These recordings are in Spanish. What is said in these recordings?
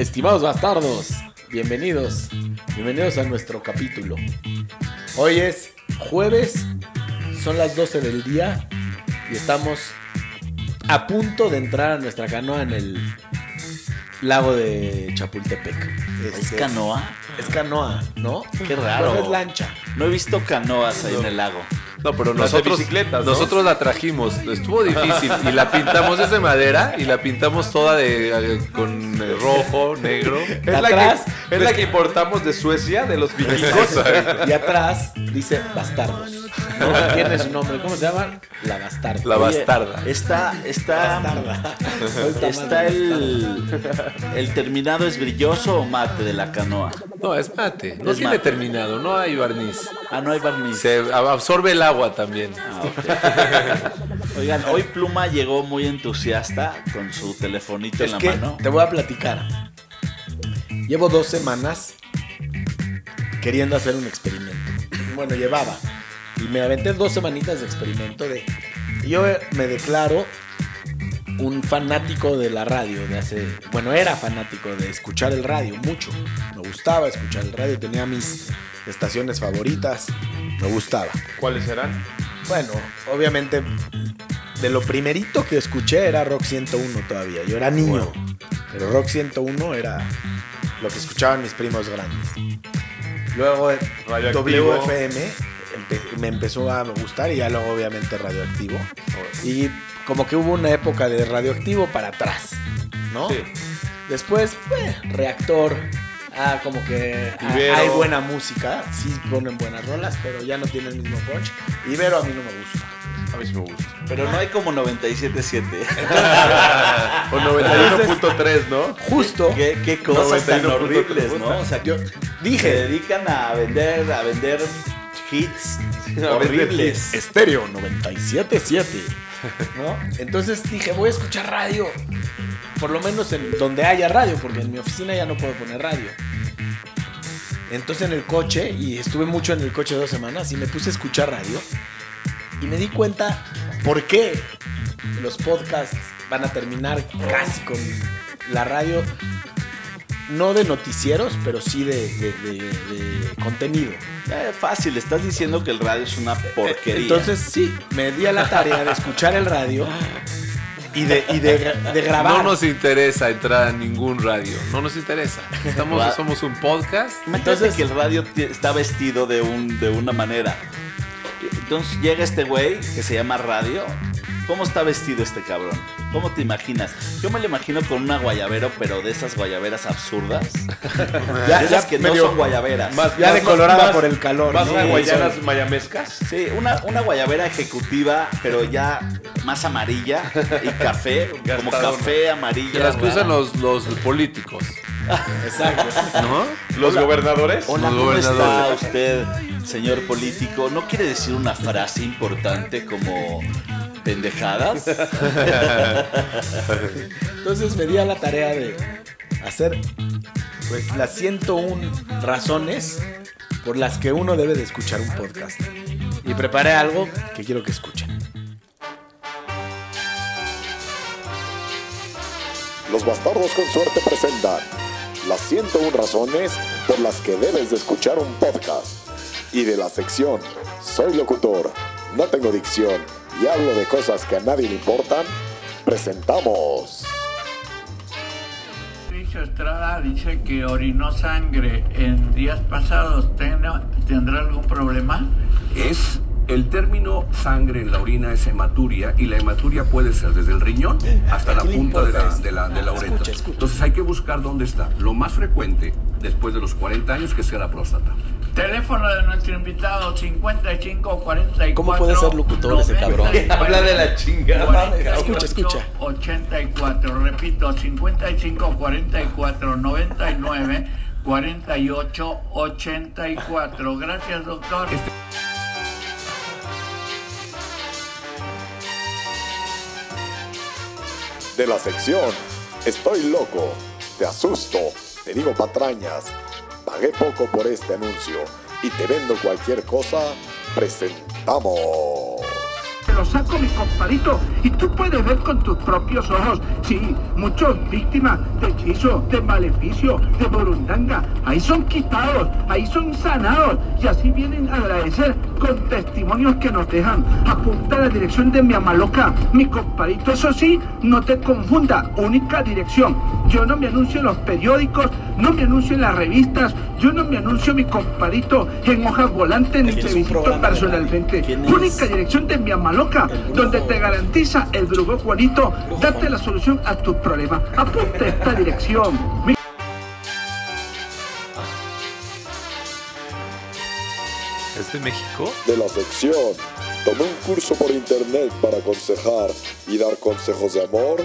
Estimados bastardos, bienvenidos, bienvenidos a nuestro capítulo. Hoy es jueves, son las 12 del día y estamos a punto de entrar a nuestra canoa en el lago de Chapultepec. ¿Es Este, canoa? Es canoa, ¿no? Qué raro. Bueno, es lancha. No he visto canoas ahí en el lago. No, pero nosotros, bicicletas, ¿no? nosotros la trajimos. Estuvo difícil y la pintamos es de madera y la pintamos toda de eh, con eh, rojo, negro. Es la, Atrás, que, es la que importamos de Suecia, de los vikingos. Y atrás dice bastardos. ¿no? Tiene su nombre. ¿Cómo se llama? La bastarda. La Oye, bastarda. Está, está, bastarda. Está el, el terminado es brilloso o mate de la canoa. No, es mate. No Es tiene mate. terminado, no hay barniz. Ah, no hay barniz. Se ab- absorbe el agua también. Ah, ok. Oigan, hoy Pluma llegó muy entusiasta con su telefonito Es en la que mano. te voy a platicar. Llevo dos semanas queriendo hacer un experimento. Bueno, llevaba. Y me aventé dos semanitas de experimento de... Yo me declaro un fanático de la radio de hace... Bueno, era fanático de escuchar el radio mucho. Me gustaba escuchar el radio. Tenía mis estaciones favoritas. Me gustaba. ¿Cuáles serán? Bueno, obviamente de lo primerito que escuché era Rock 101 todavía. Yo era niño, pero Rock 101 era lo que escuchaban mis primos grandes. Luego Radioactivo. WFM me empezó a gustar y ya luego obviamente Radioactivo. Y como que hubo una época de Radioactivo para atrás, ¿no? Sí. Después, eh, Reactor. Ah, como que Ibero. hay buena música, sí ponen buenas rolas, pero ya no tiene el mismo punch. Ibero a mí no me gusta. A mí sí me gusta. Pero no hay como 97.7. O 91.3, ¿no? Justo, ¿Qué, qué cosas tan 91.3. horribles, ¿no? O sea, yo se dije, dedican a vender, a vender hits horribles. estéreo 97.7, ¿no? Entonces dije, voy a escuchar radio, por lo menos en donde haya radio, porque en mi oficina ya no puedo poner radio. Entonces en el coche, y estuve mucho en el coche dos semanas, y me puse a escuchar radio, y me di cuenta por qué los podcasts van a terminar casi con la radio, no de noticieros, pero sí de, de- de- de contenido. Eh, fácil, estás diciendo que el radio es una porquería. Entonces sí, me di a la tarea de escuchar el radio y de, y de, de grabar. No nos interesa entrar a ningún radio. No nos interesa. Estamos, somos un podcast. Imagínate Entonces- que el radio está vestido de, un, de una manera. Entonces llega este güey que se llama Radio. ¿Cómo está vestido este cabrón? ¿Cómo te imaginas? Yo me lo imagino con una guayabero, pero de esas guayaberas absurdas. Ya- de esas ya que no son guayaberas. Más- ya más- decolorada más- por el calor. Más Sí, guayanas mayamescas. Sí, una, una guayabera ejecutiva, pero ya más amarilla y café, como café amarilla. Que las que rara. usan los, los políticos. Exacto. ¿No? Los gobernadores. Hola, Los ¿cómo está gobernadores. usted, señor político? ¿No quiere decir una frase importante como pendejadas? Entonces me di a la tarea de hacer pues las 101 razones por las que uno debe de escuchar un podcast. Y preparé algo que quiero que escuchen. Los bastardos con suerte presentan las 101 razones por las que debes de escuchar un podcast. Y de la sección Soy locutor, no tengo dicción y hablo de cosas que a nadie le importan, presentamos. Patricio Estrada dice que orinó sangre en días pasados. ¿Tendrá, ¿tendrá algún problema? es el término sangre en la orina es hematuria y la hematuria puede ser desde el riñón hasta la ¿qué le punta de la, de la, de la uretra. Entonces hay que buscar dónde está. Lo más frecuente después de los 40 años que sea la próstata. Teléfono de nuestro invitado 55 44 ¿Cómo puede ser locutor ese cabrón? Habla de la chingada. 48, Escucha, escucha. 84, repito, 55 44 99 48 84. Gracias, doctor. De la sección Estoy loco, te asusto, te digo patrañas, pagué poco por este anuncio y te vendo cualquier cosa, presentamos. Lo saco, mi compadito. Y tú puedes ver con tus propios ojos, sí, muchos víctimas de hechizo, de maleficio, de burundanga. Ahí son quitados, ahí son sanados. Y así vienen a agradecer con testimonios que nos dejan. Apunta a la dirección de mi amaloca, mi compadito. Eso sí, no te confunda. Única dirección. Yo no me anuncio en los periódicos, no me anuncio en las revistas, yo no me anuncio, mi compadito, en hojas volantes ni te visito personalmente. Única dirección de mi amaloca, donde te garantiza el brujo Juanito, Juan. la solución a tus problemas. Apunta esta dirección. ¿Es de México? De la sección Tomé un curso por internet para aconsejar y dar consejos de amor.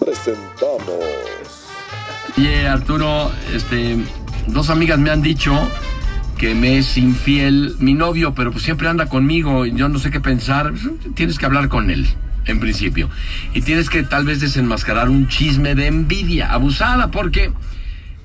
Presentamos. Oye, Arturo, este, dos amigas me han dicho que me es infiel mi novio, pero pues siempre anda conmigo y yo no sé qué pensar. Tienes que hablar con él, en principio. Y tienes que tal vez desenmascarar un chisme de envidia abusada, porque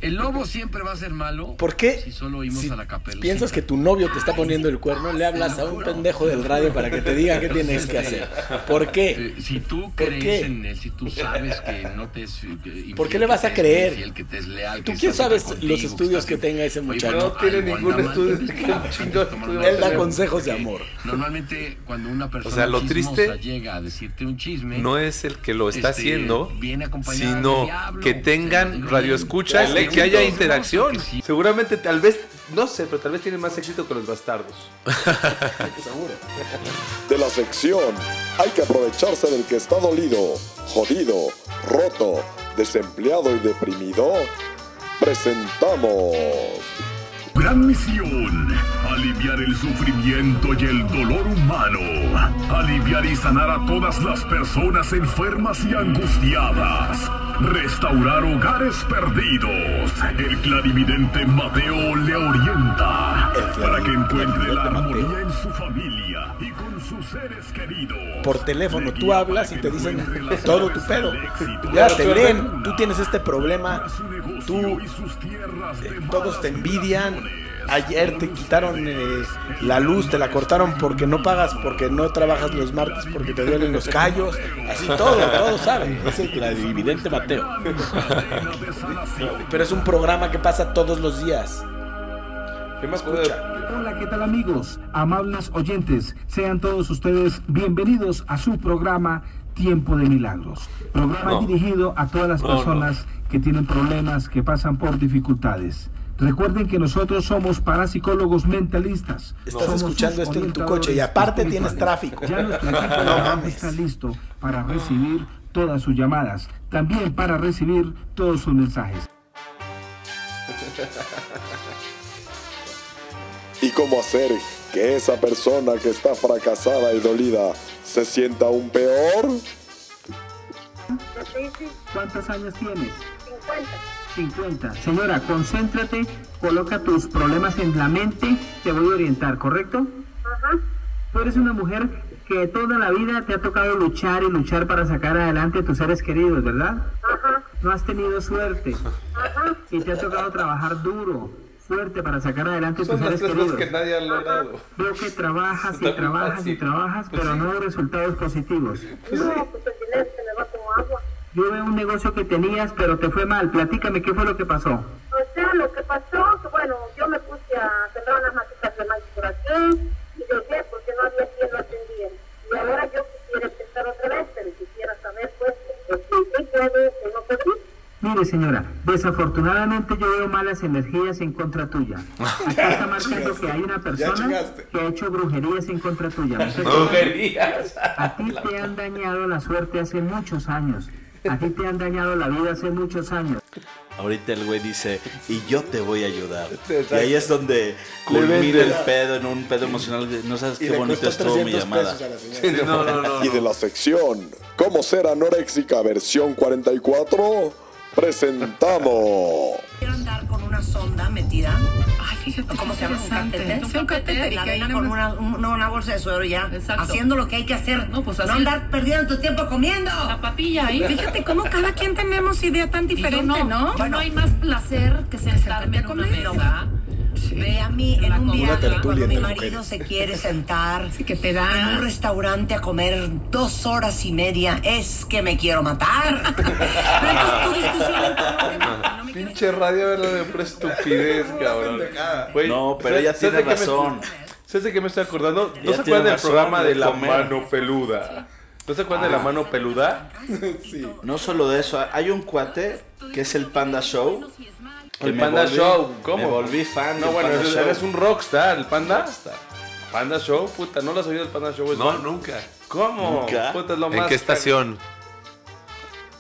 el lobo siempre va a ser malo. ¿Por qué? Si solo oímos Si a la piensas que tu novio te está poniendo el cuerno, le hablas a un pendejo del radio para que te diga qué tienes que hacer. ¿Por qué? Eh, Si tú ¿Por crees qué? en él, si tú sabes que no te es que- ¿Por qué le vas a creer? infiel, que te es leal, ¿Tú que quién sabes contigo, los estudios que tenga ese muchacho? No tiene ningún estudio. ¿Qué chingo estudio Él da consejos de amor. Normalmente cuando una persona sea, lo triste llega a decirte un chisme, No es el que lo está este, haciendo, viene sino diablo. que tengan radioescuchas que haya interacción. Que sí. Seguramente, tal vez, no sé, pero tal vez tiene más éxito que los bastardos. Seguro. De la sección Hay que aprovecharse del que está dolido, jodido, roto, desempleado y deprimido. Presentamos. Gran misión, aliviar el sufrimiento y el dolor humano, aliviar y sanar a todas las personas enfermas y angustiadas, restaurar hogares perdidos. El clarividente Mateo le orienta para que encuentre la armonía Mateo. en su familia y con sus seres queridos. Por teléfono tú hablas y te dicen todo tu pedo. Ya te leen, tú tienes este problema, tú y sus tierras de eh, todos te envidian. Ayer te quitaron eh, la luz, te la cortaron porque no pagas, porque no trabajas los martes, porque te duelen los callos. Así todo, todo sabe. Es el clarividente Mateo. Pero es un programa que pasa todos los días. ¿Qué más Escucha. Hola, ¿qué tal amigos? Amables oyentes, sean todos ustedes bienvenidos a su programa Tiempo de Milagros. Programa No. dirigido a todas las No, no. Que tienen problemas, que pasan por dificultades. Recuerden que nosotros somos parapsicólogos mentalistas. Estás Somos escuchando esto en tu coche y aparte tienes tráfico. Ya nuestro equipo de No mames. está listo para recibir todas sus llamadas, también para recibir todos sus mensajes. ¿Y cómo hacer que esa persona que está fracasada y dolida se sienta aún peor? ¿Cuántos años tienes? 50. Señora, concéntrate, coloca tus problemas en la mente, te voy a orientar, ¿correcto? Ajá. Tú eres una mujer que toda la vida te ha tocado luchar y luchar para sacar adelante a tus seres queridos, ¿verdad? Ajá. No has tenido suerte. Ajá. Y te ha tocado trabajar duro, fuerte para sacar adelante a tus seres queridos. que nadie ha logrado. Veo que trabajas y trabajas y trabajas, pero no hay resultados positivos. No, pues el dinero se me va como agua. Yo veo un negocio que tenías, pero te fue mal. Platícame, ¿qué fue lo que pasó? O sea, lo que pasó, que bueno, yo me puse a sembrar unas matitas de maíz por aquí y dejé porque no había quien lo atendiera. Y ahora yo quisiera empezar otra vez, pero quisiera saber, pues, pues, si sí puedo o no puedo. Mire, señora, desafortunadamente yo veo malas energías en contra tuya. Aquí está marcando que hay una persona que ha hecho brujerías en contra tuya. ¿Me está Brujerías. A ti te han dañado la suerte hace muchos años. A ti te han dañado la vida hace muchos años. Ahorita el güey dice, y yo te voy a ayudar. Exacto. Y ahí es donde culmina el pedo en un pedo emocional. de, No sabes qué bonito estuvo mi 300 llamada. No, no, no. Y de la sección ¿Cómo ser anoréxica versión 44? Presentamos. Quiero andar con una sonda metida. Fíjate. ¿Cómo se llama? ¿Un catéter? Sí, un La que vena con una, un- no, una bolsa de suero ya. Exacto. Haciendo lo que hay que hacer. No, pues No así- andar perdiendo tu tiempo comiendo. La papilla ahí. Fíjate cómo cada quien tenemos idea tan diferente, ¿no? Yo no hay más placer que sentarme en una mesa Ve a mí en un viaje cuando mi marido mujeres. se quiere sentar en un restaurante a comer dos horas y media, es que me quiero matar. Pero entonces tu discusión Pinche radio era de pura estupidez, cabrón. Güey, No, pero ¿sabes- ella tiene razón. ¿Sabes de qué me estoy acordando? ¿No se acuerdan del programa de de la mano peluda? ¿No se acuerdan de la Ah. mano peluda? sí. No solo de eso, hay un cuate que es el Panda Show. El Panda volví- Show, ¿cómo? Me volví fan No, bueno, Panda eres, Show. eres un rockstar, el Panda. Panda Show, puta, ¿no lo has oído el Panda Show? No, nunca. ¿Cómo? Nunca. Puta, es lo ¿En más qué estación?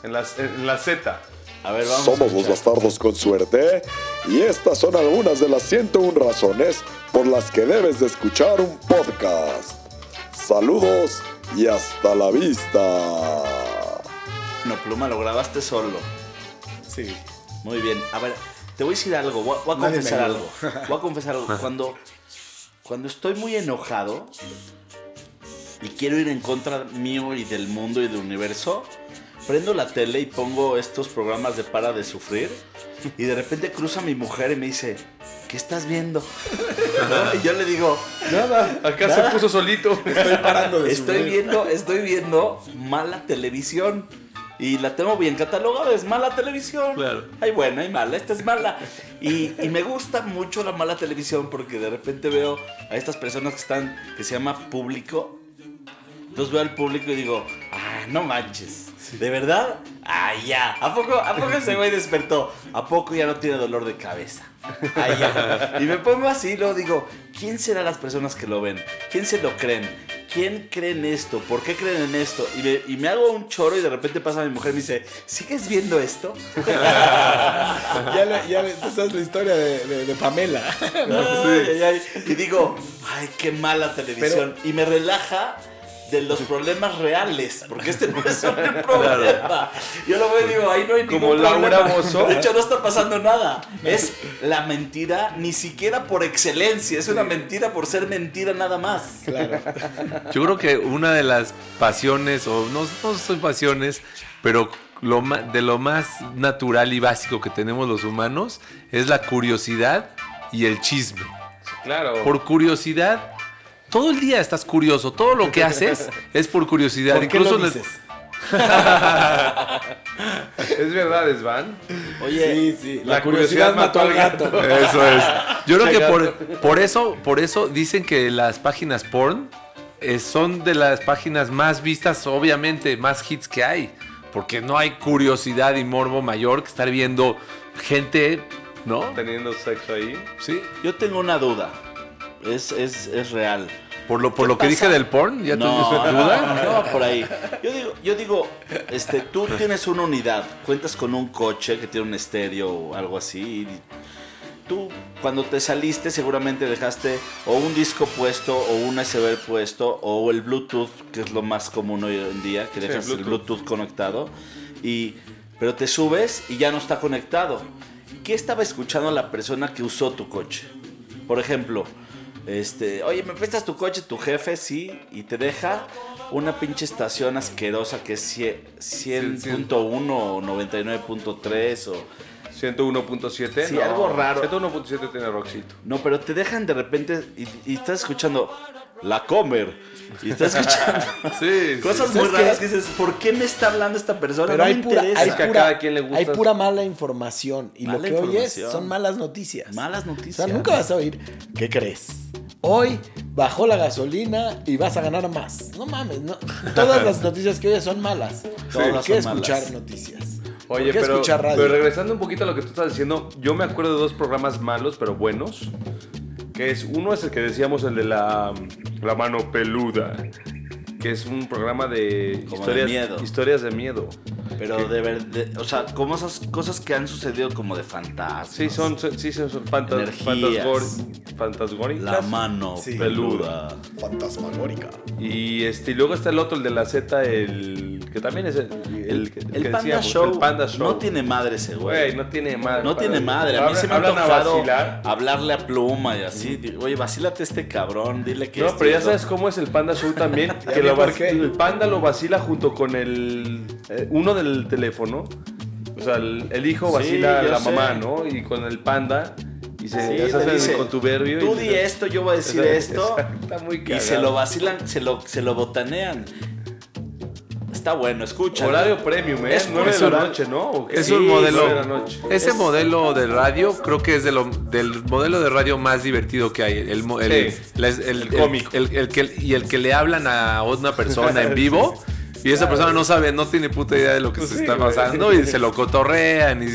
En la, en la Z. A ver, vamos. Somos los bastardos con suerte y estas son algunas de las 101 razones por las que debes de escuchar un podcast. Saludos y hasta la vista. No, Pluma, lo grabaste solo. Sí. Muy bien. A ver, te voy a decir algo. Voy a, voy a confesar algo. Voy a confesar algo. Cuando, cuando estoy muy enojado y quiero ir en contra mío y del mundo y del universo, prendo la tele y pongo estos programas de para de sufrir. Y de repente cruza mi mujer y me dice, ¿qué estás viendo? ¿No? Y yo le digo, Nada, acá Nada. se puso solito. Estoy parando de Estoy sufrir. viendo, estoy viendo mala televisión. Y la tengo bien catalogada, es mala televisión. Claro. Hay buena, hay mala, esta es mala. Y, y me gusta mucho la mala televisión porque de repente veo a estas personas que están, que se llama público. Entonces veo al público y digo, ah, no manches. ¿De verdad? Ah, ya. ¿A poco, ¿A poco ese güey despertó? ¿A poco ya no tiene dolor de cabeza? Ah, ya. Y me pongo así y luego digo, ¿quién serán las personas que lo ven? ¿Quién se lo creen? ¿Quién cree en esto? ¿Por qué creen en esto? Y me, y me hago un choro y de repente pasa mi mujer y me dice, ¿sigues viendo esto? Ya, le, ya le, tú sabes la historia de, de- de Pamela. Ay, ay, ay. Y digo, ay, qué mala televisión. y me relaja de los problemas reales, porque este no es un problema. Yo lo veo y digo, ahí no hay Como ningún Laura problema. De hecho, no está pasando nada. Es la mentira, ni siquiera por excelencia. Es una mentira por ser mentira nada más. Claro. Yo creo que una de las pasiones, o no, no son pasiones, pero lo ma- de lo más natural y básico que tenemos los humanos es la curiosidad y el chisme. Claro. Por curiosidad, todo el día estás curioso, todo lo que haces es por curiosidad. ¿Por qué Incluso lo el- dices? Es verdad, Svan. Oye, Sí, sí. La, curiosidad, mató al gato. Eso es. Yo creo que por, por eso, por eso dicen que las páginas porn eh, son de las páginas más vistas, obviamente, más hits que hay. Porque no hay curiosidad y morbo mayor que estar viendo gente, ¿no? Teniendo sexo ahí. Sí. yo tengo una duda. Es, es, es real. Por lo, por ¿Qué lo que dije del porn, ya no, tienes no, duda. no, por ahí. Yo digo, yo digo, este, tú tienes una unidad, cuentas con un coche que tiene un estéreo o algo así. y tú, cuando te saliste, seguramente dejaste o un disco puesto, o un USB puesto, o el Bluetooth, que es lo más común hoy en día, que Sí, dejas el Bluetooth. Bluetooth conectado. Y, pero te subes y ya no está conectado. ¿Qué estaba escuchando la persona que usó tu coche? Por ejemplo, este, oye, ¿me prestas tu coche, tu jefe? Sí, y te deja una pinche estación asquerosa que es cien- 100.1 o 99.3 o... 101.7. Sí, no. algo raro. 101.7 tiene Roxito. No, pero te dejan de repente y, y estás escuchando La Comer. Y estás escuchando Sí, sí. cosas muy ¿Sabes qué? raras que dices, ¿por qué me está hablando esta persona? Pero no hay me pura, interesa. hay, a cada quien le gusta hay pura mala información. Y Mala lo que oyes son malas noticias. Malas O noticias. sea, nunca vas a oír, ¿qué crees? Hoy bajó la gasolina y vas a ganar más. No mames, no. Todas las noticias que oyes son malas. ¿Por Todas qué son escuchar malas. noticias? Oye, ¿Por qué pero, escuchar radio? pero regresando un poquito a lo que tú estás diciendo, yo me acuerdo de dos programas malos, pero buenos. Que es, uno es el que decíamos, el de la, la mano peluda. Que es un programa de, Como historias, de miedo. historias de miedo. Pero de verdad, o sea, como esas cosas que han sucedido como de fantasmas. Sí, son, son- sí, son, fantas, fantasgóricas. La mano Sí. peluda. Fantasmagórica. Y este y luego está el otro, el de la Z, el que también es el, el, que- El que Panda decíamos, Show, el Panda Show. no tiene madre ese güey. Güey, no tiene madre. No tiene madre. A mí se me ha tocado hablarle a Pluma y así. Digo, Oye, vacílate este cabrón, dile que No, pero ya sabes cómo es el Panda Show también. Que lo el Panda lo vacila junto con el eh, uno del teléfono. O sea, el, hijo Sí, vacila a la sé. mamá, ¿no? Y con el Panda. Y se Sí, se hace dice, el contubernio. Tú y- di esto, yo voy a decir esto. Está muy y se lo vacilan, se lo, se lo botanean. Está bueno, escucha. Horario premium, ¿eh? Es 9 de la noche, ¿no? Es Sí, un modelo. nueve de la noche. Ese Es- modelo de radio creo que es de lo, del modelo de radio más divertido que hay. El, mo- el- Sí. el- cómico. el- el que, y el que le hablan a una persona en vivo. Y esa persona no sabe, no tiene puta idea de lo que se Sí, está güey. pasando y se lo cotorrean y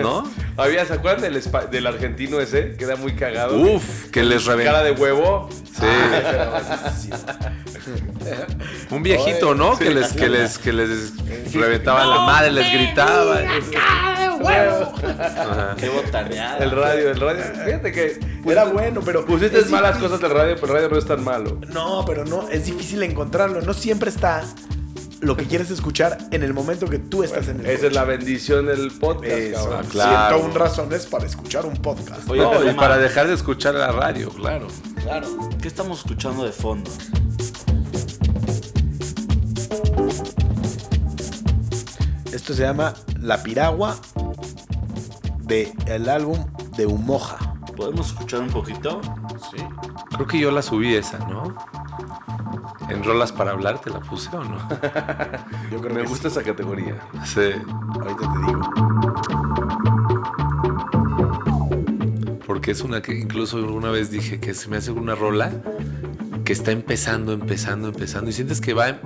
¿no? Había, ¿se acuerdan del, del argentino ese? Que era muy cagado. Uf, que les Cara reventó. de huevo. Sí. Un viejito, ¿no? Que les, que les, que les reventaba la madre, les gritaba. Qué botaneada. El radio, el radio. Fíjate que. Era bueno, pero. Pusiste es malas cosas del radio, pero el radio no es tan malo. No, pero no, es difícil encontrarlo. No siempre está lo que quieres escuchar en el momento que tú estás en el Esa es la bendición del podcast, Eso, cabrón. Claro. 101 razones para escuchar un podcast. Oye, No, y para dejar de escuchar la radio, claro. Claro. ¿Qué estamos escuchando de fondo? Esto se llama La Piragua de el álbum de Humoja. ¿Podemos escuchar un poquito? Sí. Creo que yo la subí esa, ¿no? En rolas para hablar te la puse o no. Yo creo Me que gusta esa categoría. Sí. sí. Ahorita te digo. Porque es una que incluso alguna vez dije que se me hace una rola que está empezando, empezando, empezando. Y sientes que va,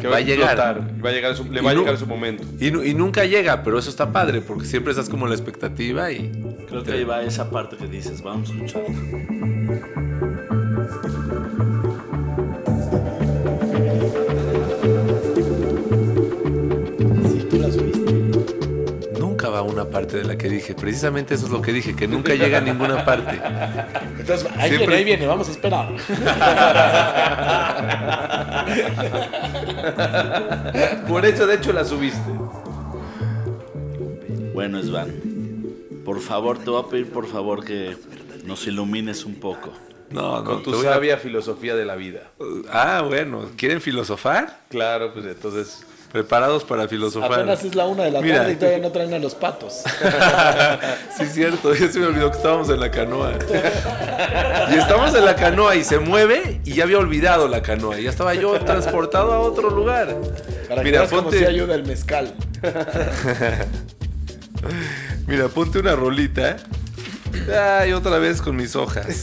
Que va a llegar. explotar, va a llegar su- le Y va a llegar su momento. Y, nu- y nunca llega, pero eso está padre, porque siempre estás como en la expectativa y. Creo que ahí va esa parte que dices. Vamos a escucharla. Sí, tú la subiste. Nunca va a una parte de la que dije. Precisamente eso es lo que dije, que nunca llega a ninguna parte. Entonces, ahí Siempre- viene, ahí viene, vamos a esperar. Por eso, de hecho, la subiste. Bueno, Svan. Por favor, te voy a pedir por favor que nos ilumines un poco. No, no, Con tu a- sabia filosofía de la vida. Ah, bueno, ¿quieren filosofar? Claro, pues entonces. Preparados para filosofar. Apenas es la una de la Mira. tarde y todavía no traen a los patos. sí, es cierto, ya se me olvidó que estábamos en la canoa. Y estamos en la canoa y se mueve y ya había olvidado la canoa. Ya estaba yo transportado a otro lugar. Para que Mira, cómo ponte- sí ayuda el mezcal. Mira, ponte una rolita. Ay, otra vez con mis hojas.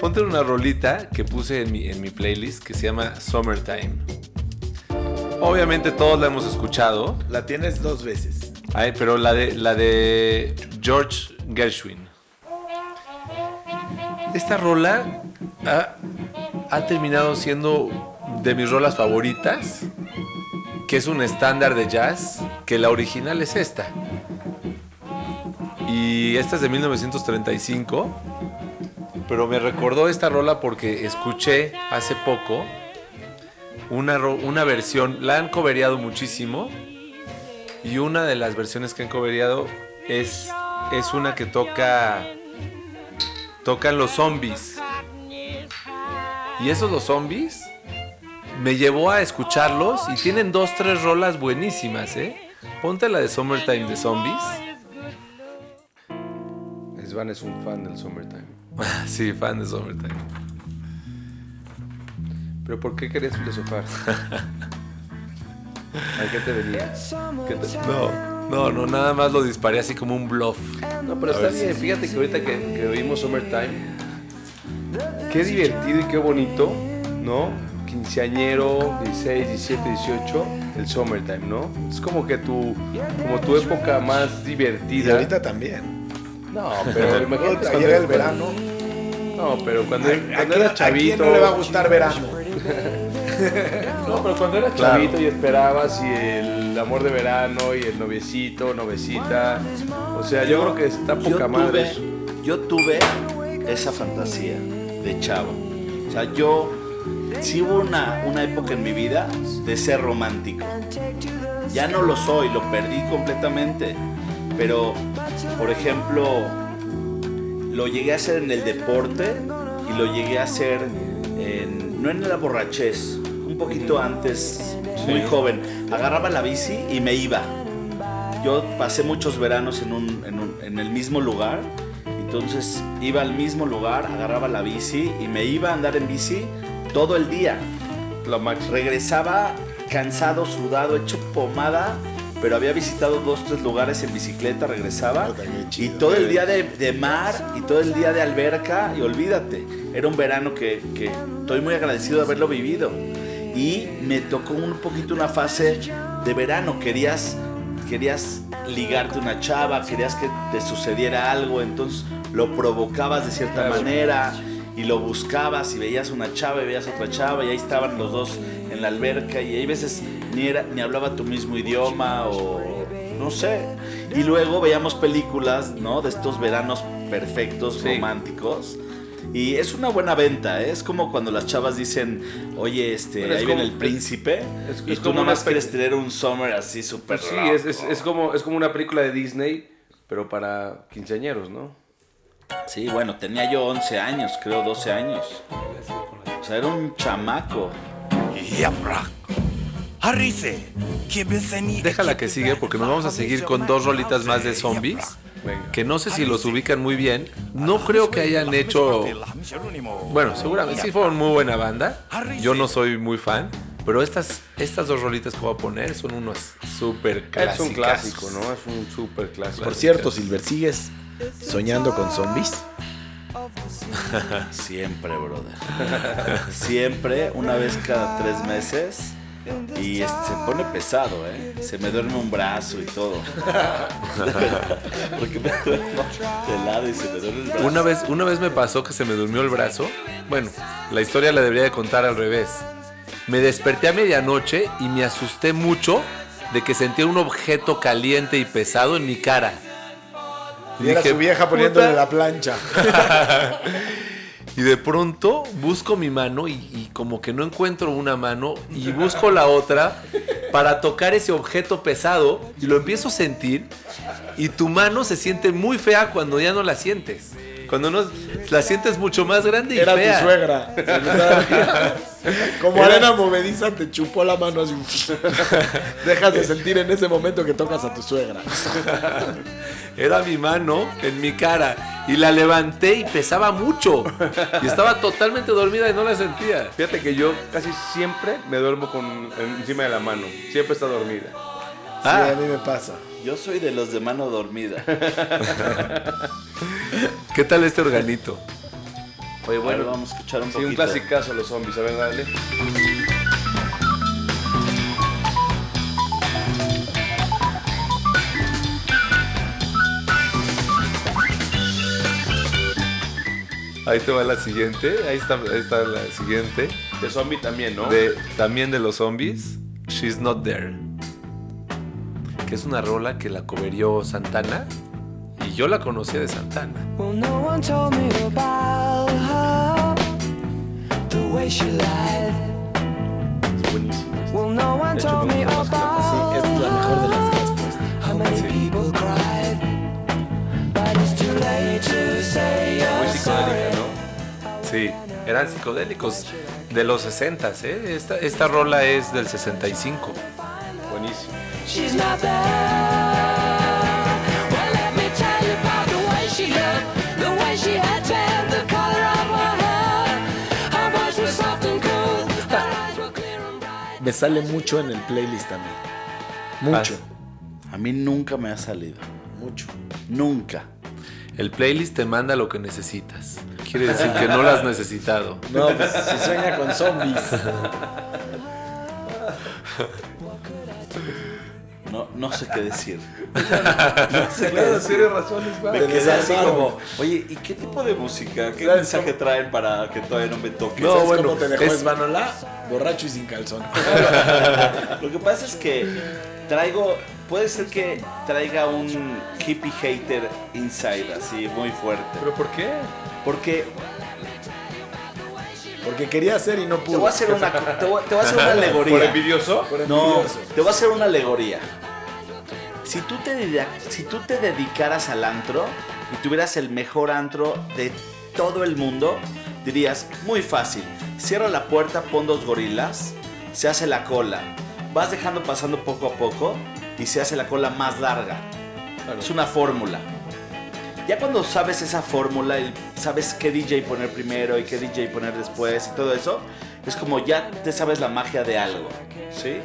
Ponte una rolita que puse en mi, en mi playlist que se llama Summertime. Obviamente todos la hemos escuchado. La tienes dos veces. Ay, pero la de, la de George Gershwin. Esta rola ha, ha terminado siendo de mis rolas favoritas, que es un estándar de jazz, que la original es esta. Y esta es de 1935, pero me recordó esta rola porque escuché hace poco una, una versión, la han cobereado muchísimo, y una de las versiones que han cobereado es, es una que toca. Tocan los zombies. Y esos los zombies me llevó a escucharlos y tienen dos, tres rolas buenísimas, ¿eh? Ponte la de Summertime de Zombies. Svan es un fan del Summertime. sí, fan de Summertime. ¿Pero por qué querías filosofar? ¿A qué te venía? ¿Qué te- No, no, no, nada más lo disparé así como un bluff. No, pero A está bien. si- Fíjate que ahorita que, que oímos Summertime, qué divertido y qué bonito, ¿no? Quinceañero, 16, 17, 18, el Summertime, ¿no? Es como que tu, como tu época más Y divertida. ahorita también. No, pero imagínate cuando llega el verano. No, pero cuando, ¿A, era a chavito. quién no le va a gustar verano? No, pero cuando eras Claro. chavito y esperabas y el amor de verano y el noviecito, novecita. O sea, yo, creo que está Yo poca madre. tuve, eso. yo tuve esa fantasía de chavo. O sea, yo sí hubo una, una época en mi vida de ser romántico. Ya no lo soy, lo perdí completamente. Pero, por ejemplo, lo llegué a hacer en el deporte y lo llegué a hacer en, no en la borrachez, un poquito antes, muy joven. Agarraba la bici y me iba. yo pasé muchos veranos en, un, en, un- en el mismo lugar. Entonces iba al mismo lugar, agarraba la bici y me iba a andar en bici todo el día. Lo máximo. Regresaba cansado, sudado, hecho pomada, pero había visitado dos, tres lugares en bicicleta, regresaba. Y todo el día de, de mar y todo el día de alberca, y olvídate, era un verano que, que estoy muy agradecido de haberlo vivido. Y me tocó un poquito una fase de verano, querías, querías ligarte una chava, querías que te sucediera algo, entonces lo provocabas de cierta manera y lo buscabas y veías una chava y veías otra chava y ahí estaban los dos en la alberca y hay veces ni, era, ni hablaba tu mismo idioma o no sé. Y luego veíamos películas, ¿no? De estos veranos perfectos, románticos. Y es una buena venta, ¿eh? es como cuando las chavas dicen, oye, este, Pero es ahí viene el príncipe, es- y es tú como nomás quieres tener un summer así súper Pues sí, loco. es- es como, es como una película de Disney, pero para quinceañeros, ¿no? Sí, bueno, tenía yo 11 años, creo 12 años. O sea, era un chamaco. Déjala que sigue porque nos vamos a seguir con dos rolitas más de zombies. Que no sé si los ubican muy bien. No creo que hayan hecho. Bueno, seguramente sí fueron muy buena banda. Yo no soy muy fan. Pero estas, estas dos rolitas que voy a poner son unos súper clásicos. Es un clásico, ¿no? Es un súper clásico. Por cierto, Silver, ¿sigues soñando con zombies? Siempre, brother. Siempre, una vez cada tres meses. Y este, se pone pesado, ¿eh? Se me duerme un brazo y todo. Porque me duermo de lado y se me duerme el brazo. Una vez, una vez me pasó que se me durmió el brazo. Bueno, la historia la debería de contar al revés. Me desperté a medianoche y me asusté mucho de que sentía un objeto caliente y pesado en mi cara. Y era dije, su vieja poniéndole "Puta". la plancha. Y de pronto busco mi mano y, y como que no encuentro una mano y busco la otra para tocar ese objeto pesado y lo empiezo a sentir y tu mano se siente muy fea cuando ya no la sientes. Cuando no la sientes mucho más grande y Era fea. tu suegra. Como Era- arena movediza te chupó la mano así. Dejas de sentir en ese momento que tocas a tu suegra. Era mi mano en mi cara y la levanté y pesaba mucho. Y estaba totalmente dormida y no la sentía. Fíjate que yo casi siempre me duermo con encima de la mano. Siempre está dormida. Ah. Sí, a mí me pasa. Yo soy de los de mano dormida. ¿Qué tal este organito? Oye, bueno, vamos a escuchar un sí, un poquito. clasicazo los zombies. A ver, dale. Ahí te va la siguiente. Ahí está, ahí está la siguiente. De zombie también, ¿no? De, también de los zombies. She's Not There. Que es una rola que la coverió Santana. Y yo la conocía de Santana. Well, no one told me about her, the way she lied. Well, no one told me about Sí, esta es la mejor de las respuestas. how many people cried. But it's too late to say Muy psicodélica. ¿no? Sí, eran psicodélicos de los 60, ¿eh? Esta, esta rola es del 65. Buenísimo. She's not there. Me sale mucho en el playlist también. Mucho, A mí nunca me ha salido. mucho. Nunca. El playlist te manda lo que necesitas. Quiere decir que no lo has necesitado. No, pues si sueña con zombies. No, sé qué decir. No sé qué Claro, decir. tienes razón, es Me quedé así como, oye, ¿y qué tipo de música? ¿Qué ¿Sabes mensaje traen para que todavía no me toque? No, ¿Sabes bueno, cómo ¿cómo te dejó es- Esbanola? Borracho y sin calzón. Lo que pasa es que traigo, puede ser que traiga un hippie hater inside, así muy fuerte. ¿Pero por qué? Porque Porque quería hacer y no pudo. te voy a hacer una, te voy, te voy a hacer una alegoría. ¿Por envidioso? Por No, envidioso. te voy a hacer una alegoría. Si tú, te, si tú te dedicaras al antro y tuvieras el mejor antro de todo el mundo, dirías, muy fácil, cierra la puerta, pon dos gorilas, se hace la cola, vas dejando pasando poco a poco y se hace la cola más larga. Es una fórmula. Ya cuando sabes esa fórmula y sabes qué DJ poner primero y qué DJ poner después y todo eso, es como ya te sabes la magia de algo, ¿sí?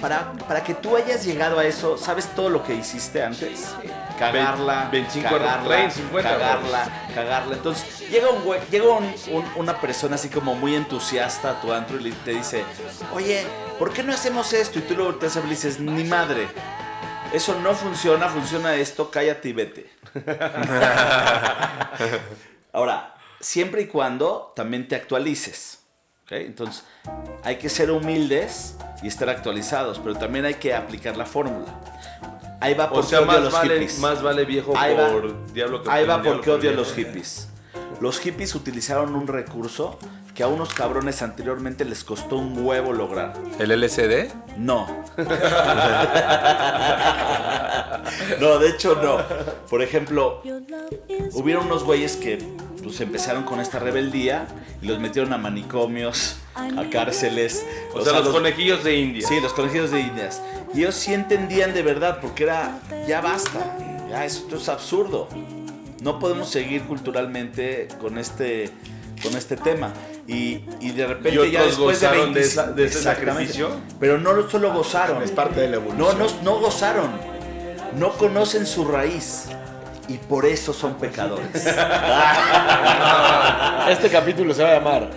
Para, para que tú hayas llegado a eso, ¿sabes todo lo que hiciste antes? Cagarla, 25, cagarla, 30, 50, cagarla, cagarla. Entonces llega un güey, llega un- un- una persona así como muy entusiasta a tu antro y te dice, oye, ¿por qué no hacemos esto? Y tú luego te y le dices, ni madre. Eso no funciona, funciona esto, cállate y vete. Ahora, siempre y cuando también te actualices. ¿Ok? Entonces, hay que ser humildes y estar actualizados, pero también hay que aplicar la fórmula. Ahí va O porque sea, odio a más los vale, hippies. más vale viejo Ahí va. por diablo que Ahí va porque por odio a los hippies. Los hippies utilizaron un recurso que a unos cabrones anteriormente les costó un huevo lograr. ¿El LCD? No. no, de hecho no. Por ejemplo, hubieron unos güeyes que pues empezaron con esta rebeldía y los metieron a manicomios, a cárceles. O sea, los conejillos de India. Sí, los conejillos de Indias. Y ellos sí entendían de verdad porque era, ya basta, ya esto es absurdo. No podemos seguir culturalmente con este, con este tema. Y, y de repente ¿Y otros ya después de gozaron 20 de esa- de ese sacrificio? Pero no solo gozaron. Es parte de la No, evolución. no, no gozaron. No conocen su raíz. Y por eso son pecadores. Este capítulo se va a llamar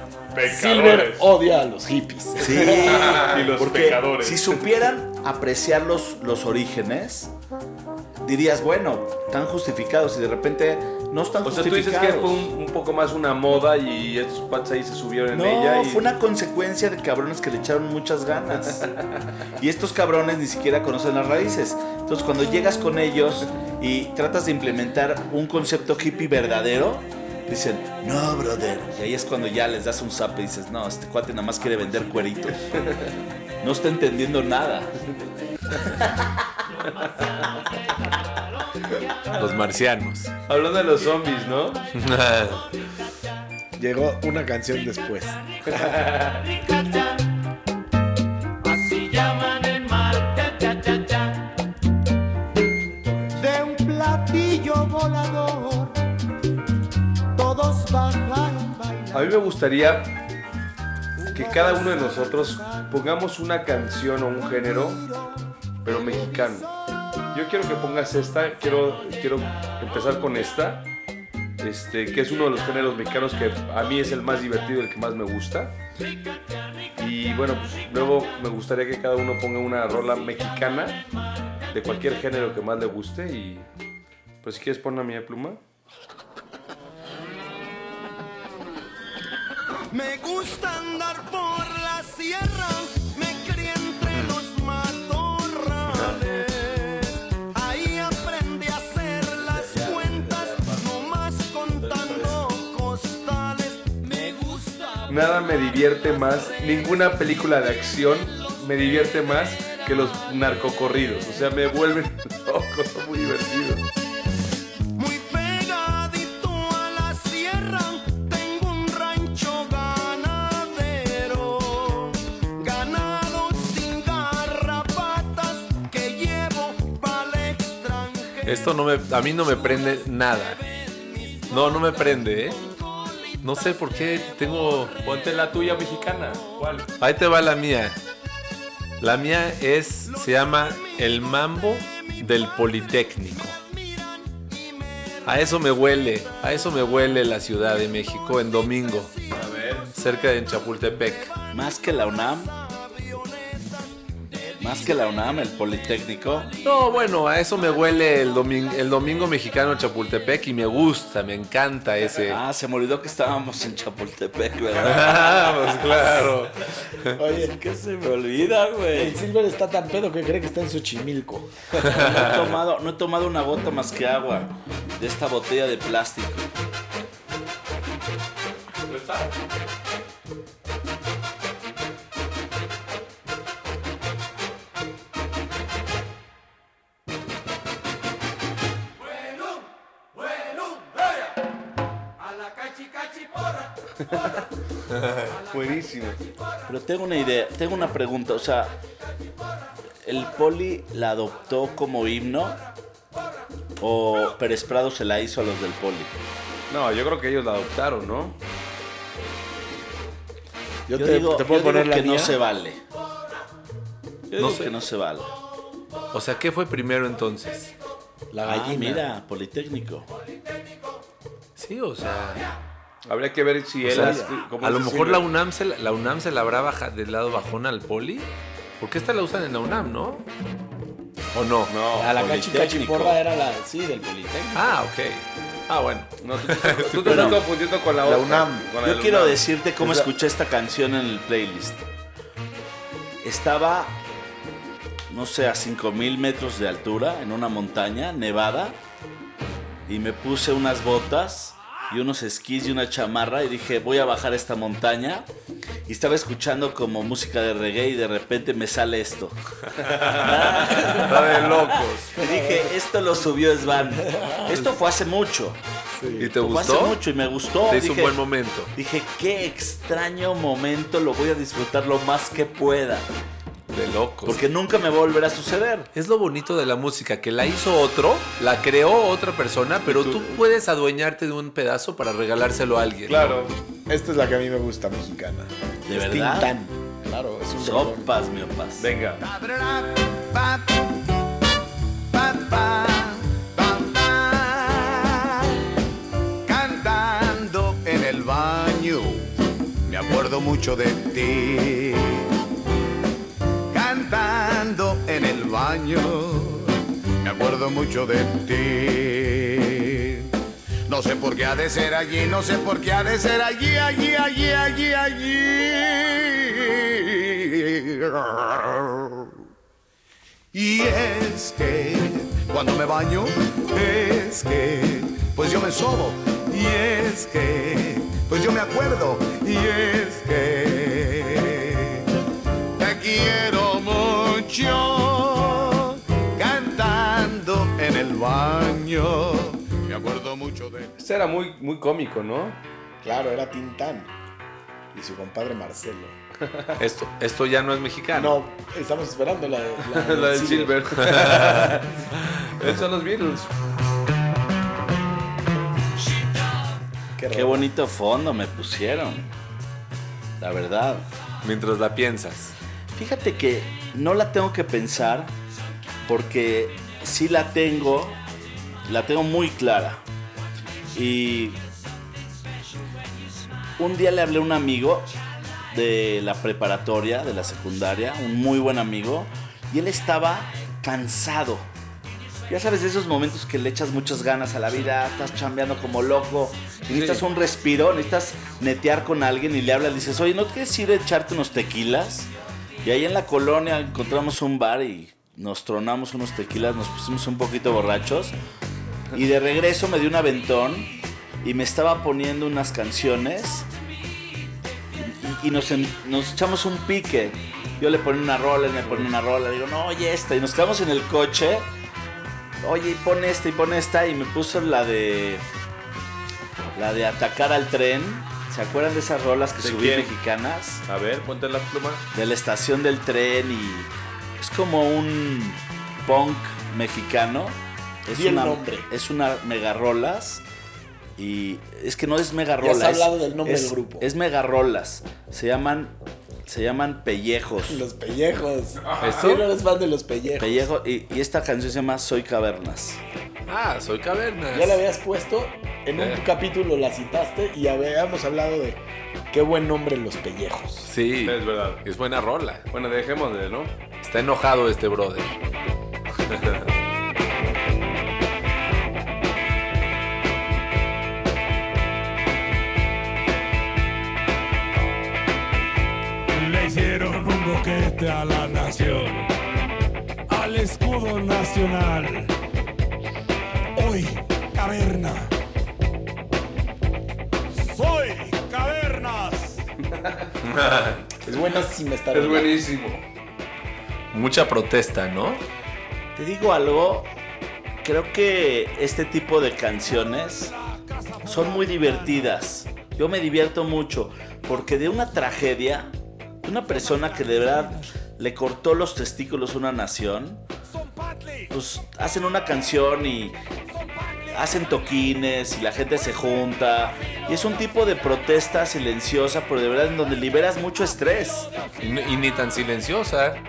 Silver odia a los hippies. Sí, Y los porque pecadores. si supieran apreciar los, los orígenes, dirías, bueno, están justificados y de repente no están O sea, tú justificados. dices que fue un, un poco más una moda y estos patos ahí se subieron No, en ella. Y... fue una consecuencia de cabrones que le echaron muchas ganas. y estos cabrones ni siquiera conocen las raíces. Entonces, cuando llegas con ellos y tratas de implementar un concepto hippie verdadero, dicen, no, brother. Y ahí es cuando ya les das un zap y dices, no, este cuate nada más quiere vender cueritos. No está entendiendo nada. Los marcianos. Hablando de los zombies, ¿no? Llegó una canción después. Así llaman el mar. de un platillo volador. Todos bajaron bailando. A mí me gustaría que cada uno de nosotros pongamos una canción o un género, pero mexicano. Yo quiero que pongas esta, quiero, quiero empezar con esta, este, que es uno de los géneros mexicanos que a mí es el más divertido, el que más me gusta. Y bueno, pues luego me gustaría que cada uno ponga una rola mexicana de cualquier género que más le guste y pues si quieres pon a mi pluma. Me gusta andar por la sierra, Nada me divierte más, ninguna película de acción me divierte más que los narcocorridos. O sea, me vuelven loco, son muy divertidos. Muy pegadito a la sierra, tengo un rancho ganadero. Ganado sin garrapatas que llevo para extranjero. Esto no me, a mí no me prende nada. No, no me prende, ¿eh? No sé por qué tengo... Ponte la tuya mexicana. ¿Cuál? Ahí te va la mía. La mía es, se llama El Mambo del Politécnico. A eso me huele, a eso me huele la Ciudad de México en domingo, A ver. cerca de Chapultepec. Más que la UNAM. Más que la UNAM, el Politécnico. No, bueno, a eso me huele el domingo, el domingo mexicano en Chapultepec y me gusta, me encanta ese. Ah, se me olvidó que estábamos en Chapultepec, Ah, ¿verdad? pues claro. Oye, ¿qué se me olvida, güey? El Silver está tan pedo que cree que está en Xochimilco. No he, tomado, no he tomado una gota más que agua de esta botella de plástico. Buenísimo. Pero tengo una idea, tengo una pregunta. O sea, ¿el Poli la adoptó como himno? ¿O Pérez Prado se la hizo a los del Poli? No, yo creo que ellos la adoptaron, ¿no? Yo, te- digo, te puedo yo digo poner la que no mía. se vale. Yo No digo sé. que no se vale. O sea, ¿qué fue primero entonces? La Ah, gallina. mira, Politécnico. Sí, o sea. Habría que ver si o él... sea, a lo mejor la UNAM, se la, la UNAM se la habrá bajado del lado bajón al poli. Porque esta la usan en la UNAM, ¿no? ¿O no? No, A la cachicachiporra era la, sí, del Politécnico. Ah, ok. Ah, bueno. No, tú, tú- tú te estás confundiendo con la, La otra, UNAM. con la Yo quiero UNAM. decirte cómo O sea- escuché esta canción en el playlist. Estaba, no sé, a 5000 metros de altura, en una montaña nevada, y me puse unas botas y unos esquís y una chamarra y dije, voy a bajar esta montaña. Y estaba escuchando como música de reggae y de repente me sale esto. La de locos. Y dije, esto lo subió Svan. Esto fue hace mucho. ¿Y te Fue hace gustó? mucho y me gustó. Te hizo un buen momento. Dije, qué extraño momento, lo voy a disfrutar lo más que pueda. De locos. Porque nunca me va a volver a suceder. Es lo bonito de la música, que la hizo otro, la creó otra persona, pero tú puedes adueñarte de un pedazo para regalárselo a alguien. Claro. Esta es la que a mí me gusta mexicana. ¿De Es verdad? Tintán. Claro, es un. Sopas, miopas. Venga. Cantando en el baño, me acuerdo mucho de ti. Cantando en el baño, me acuerdo mucho de ti. No sé por qué ha de ser allí, no sé por qué ha de ser allí, allí, allí, allí, allí. Y es que cuando me baño, es que pues yo me sobo. Y es que pues yo me acuerdo. Y es que te quiero cantando en el baño. Me acuerdo mucho de Este era muy, muy cómico, ¿no? Claro, era Tintán. Y su compadre Marcelo. Esto, esto ya no es mexicano. No, estamos esperando la, la, La del Silver. Esos son los Beatles. Qué, bonito fondo me pusieron. La verdad. Mientras la piensas. Fíjate que no la tengo que pensar porque sí la tengo, la tengo muy clara. Y un día le hablé a un amigo de la preparatoria, de la secundaria, un muy buen amigo, y él estaba cansado. Ya sabes de esos momentos que le echas muchas ganas a la vida, estás chambeando como loco y necesitas un respiro, necesitas netear con alguien y le hablas, dices, oye, ¿no quieres ir a echarte unos tequilas? Y ahí en la colonia encontramos un bar y nos tronamos unos tequilas, nos pusimos un poquito borrachos y de regreso me dio un aventón y me estaba poniendo unas canciones y, nos echamos un pique. Yo le ponía una rola, él me ponía una rola, digo, no, oye esta. Y nos quedamos en el coche. Oye, y pon esta y pon esta. Y me puso la de. La de atacar al tren. ¿Se acuerdan de esas rolas que ¿De subí quién? mexicanas? A ver, ponte la pluma. De la estación del tren y. Es como un punk mexicano. Es Di el una, nombre. Es una megarrolas. Y es que no es megarrolas. Ya has es- hablado del nombre es- del grupo. Es megarrolas. Se llaman. Se llaman pellejos. Los pellejos. ¿Esto? Sí, no eres fan de los pellejos. Pellejo, y, y esta canción se llama Soy Cavernas. Ah, soy cavernas. Ya la habías puesto, en un Eh. capítulo la citaste y habíamos hablado de qué buen nombre los pellejos. Sí, Es verdad. es buena rola. Bueno, dejémosle, ¿no? Está enojado este brother. Hicieron un boquete a la nación, al escudo nacional. Hoy, caverna. Soy cavernas. Es buenísima esta Es buenísimo. Mucha protesta, ¿no? Te digo algo, creo que este tipo de canciones son muy divertidas. Yo me divierto mucho porque de una tragedia, una persona que de verdad le cortó los testículos a una nación, pues hacen una canción y hacen toquines y la gente se junta. Y es un tipo de protesta silenciosa, pero de verdad en donde liberas mucho estrés. Y, ni- y ni tan silenciosa.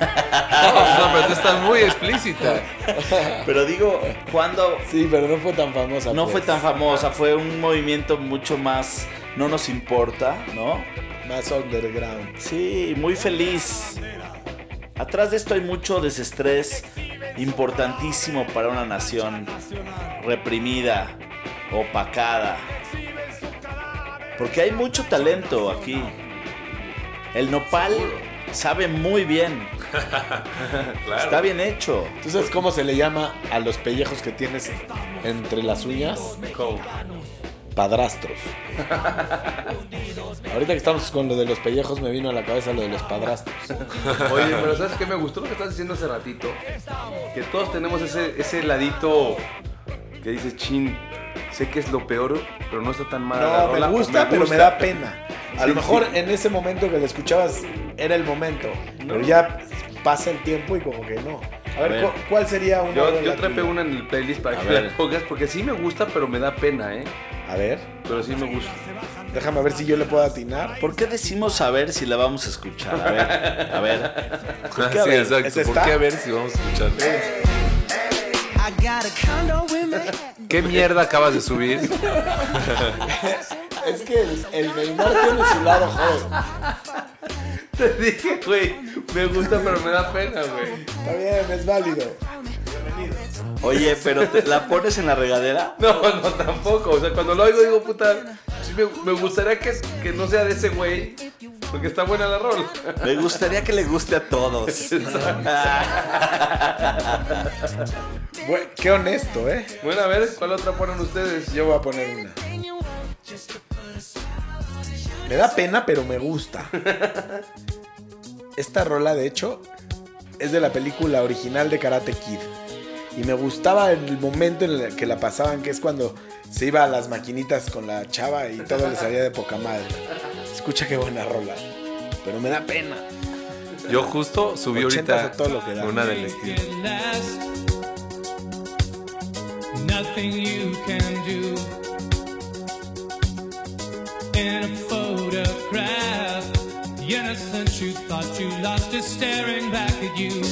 No, es una protesta muy explícita. Pero digo, cuando Sí, pero no fue tan famosa. no pues. fue tan famosa, fue un movimiento mucho más, no nos importa, ¿no? Más underground. Sí, muy feliz. Atrás de esto hay mucho desestrés importantísimo para una nación reprimida, opacada. Porque hay mucho talento aquí. El nopal sabe muy bien. Está bien hecho. ¿Tú sabes cómo se le llama a los pellejos que tienes entre las uñas? Padrastros. Ahorita que estamos con lo de los pellejos me vino a la cabeza lo de los padrastros. Oye, pero ¿sabes qué me gustó lo que estás diciendo hace ratito? Que todos tenemos ese, ese ladito que dices, chin, sé que es lo peor, pero no está tan mal. la No, me gusta, pero me gusta". da pena. A Sí, lo mejor sí. en ese momento que lo escuchabas era el momento, pero ya pasa el tiempo y como que no. A ver, ver. ¿cu- ¿cuál sería una Yo, yo trepé tuya? una en el playlist para A que ver. la pongas, porque sí me gusta, pero me da pena, ¿eh? A ver, Pero sí me gusta. déjame ver si yo le puedo atinar. ¿Por qué decimos saber si la vamos a escuchar? A ver, a ver. ¿Por qué a Sí, ver? exacto. ¿Es ¿Por qué a ver si vamos a escuchar? ¿Qué mierda acabas de subir? Es que el, el Neymar tiene su lado joven. Te dije, güey, me gusta, pero me da pena, güey. Está bien, es válido. Oye, pero te- ¿la pones en la regadera? No, no, tampoco. O sea, cuando lo oigo digo, puta, sí me, me gustaría que, que no sea de ese güey, porque está buena la rol. Me gustaría que le guste a todos. Qué honesto, ¿eh? Bueno, a ver, ¿cuál otra ponen ustedes? Yo voy a poner una. Me da pena, pero me gusta. Esta rola, de hecho, es de la película original de Karate Kid. Y me gustaba en el momento en el que la pasaban, que es cuando se iba a las maquinitas con la chava y todo le salía de poca madre. Escucha qué buena rola. Pero me da pena. Yo justo subí ahorita todo lo que da. una del estilo. Nothing you can do. The innocence you thought you lost is staring back at you.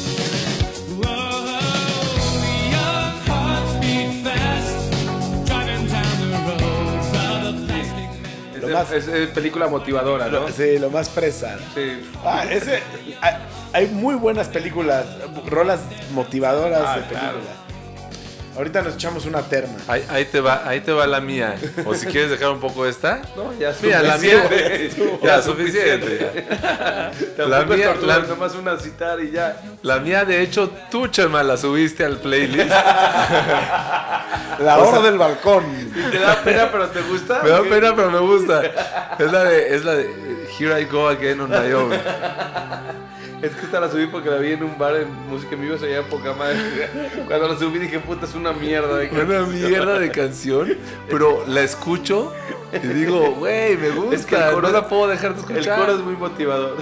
Lo más- es- es película motivadora, ¿no? Sí, lo más fresa. Sí. Ah, ese, hay- hay muy buenas películas, rolas motivadoras Ah, de claro. Ahorita nos echamos una terma. Ahí, ahí te va, ahí te va la mía. O si quieres dejar un poco esta. No, ya es Mira, la mía. suficiente. Ya, suficiente. La mía- la- nomás una citar y ya. La mía, de hecho, tú, Chema, la subiste al playlist. La O hora sea- del balcón. Y te da pena, pero te gusta. Me da pena, pero me gusta. Es la de, es la de Here I Go Again on My Own. Es que esta la subí porque la vi en un bar en música en vivo, se veía poca madre. Cuando la subí dije, puta, es una mierda. de Una mierda de canción, pero la escucho y digo, güey, me gusta. Es que el coro- no la puedo dejar de El escuchar. coro es muy motivador.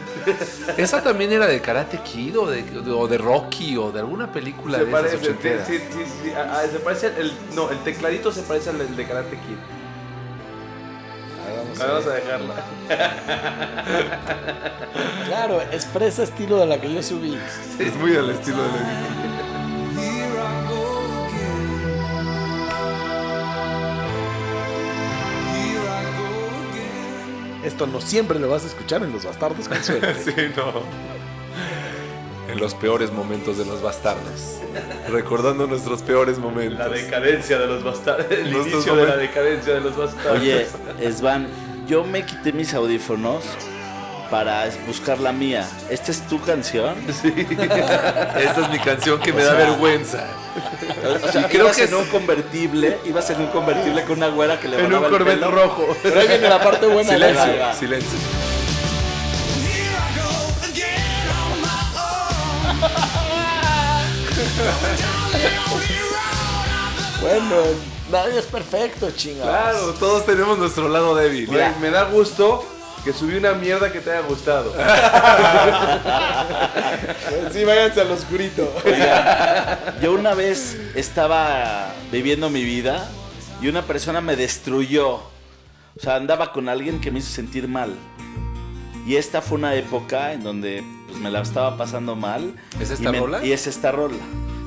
Esa también era de Karate Kid o de, o de Rocky o de alguna película Se de parece, esas ochenteras. sí, sí, sí, ah, ah, se parece el, no, el tecladito se parece al de Karate Kid. Vamos Ah, a Vamos a dejarla. Claro, es fresa estilo de la que yo subí. Es muy al estilo de la again. Esto no siempre lo vas a escuchar en Los Bastardos con suerte. Sí, no. En los peores momentos de los bastardos. Recordando nuestros peores momentos. La decadencia de los bastardos. El Nuestros inicio de la momentos. decadencia de los bastardos. Oye, Svan, yo me quité mis audífonos para buscar la mía. ¿Esta es tu canción? Esta es mi canción que me O da sea, vergüenza. O sea, Y creo ibas que en un convertible, ibas en un convertible con una güera que le En un mandaba el Corvette pelo. rojo. Pero ahí viene la parte buena. Silencio, silencio. Bueno, nadie es perfecto, chingados. Claro, todos tenemos nuestro lado débil. Güey, me da gusto que subí una mierda que te haya gustado. Sí, váyanse al oscurito. Oiga, yo una vez estaba viviendo mi vida y una persona me destruyó. O sea, andaba con alguien que me hizo sentir mal. Y esta fue una época en donde pues, me la estaba pasando mal. ¿Es Y esta me- rola? Y es esta rola.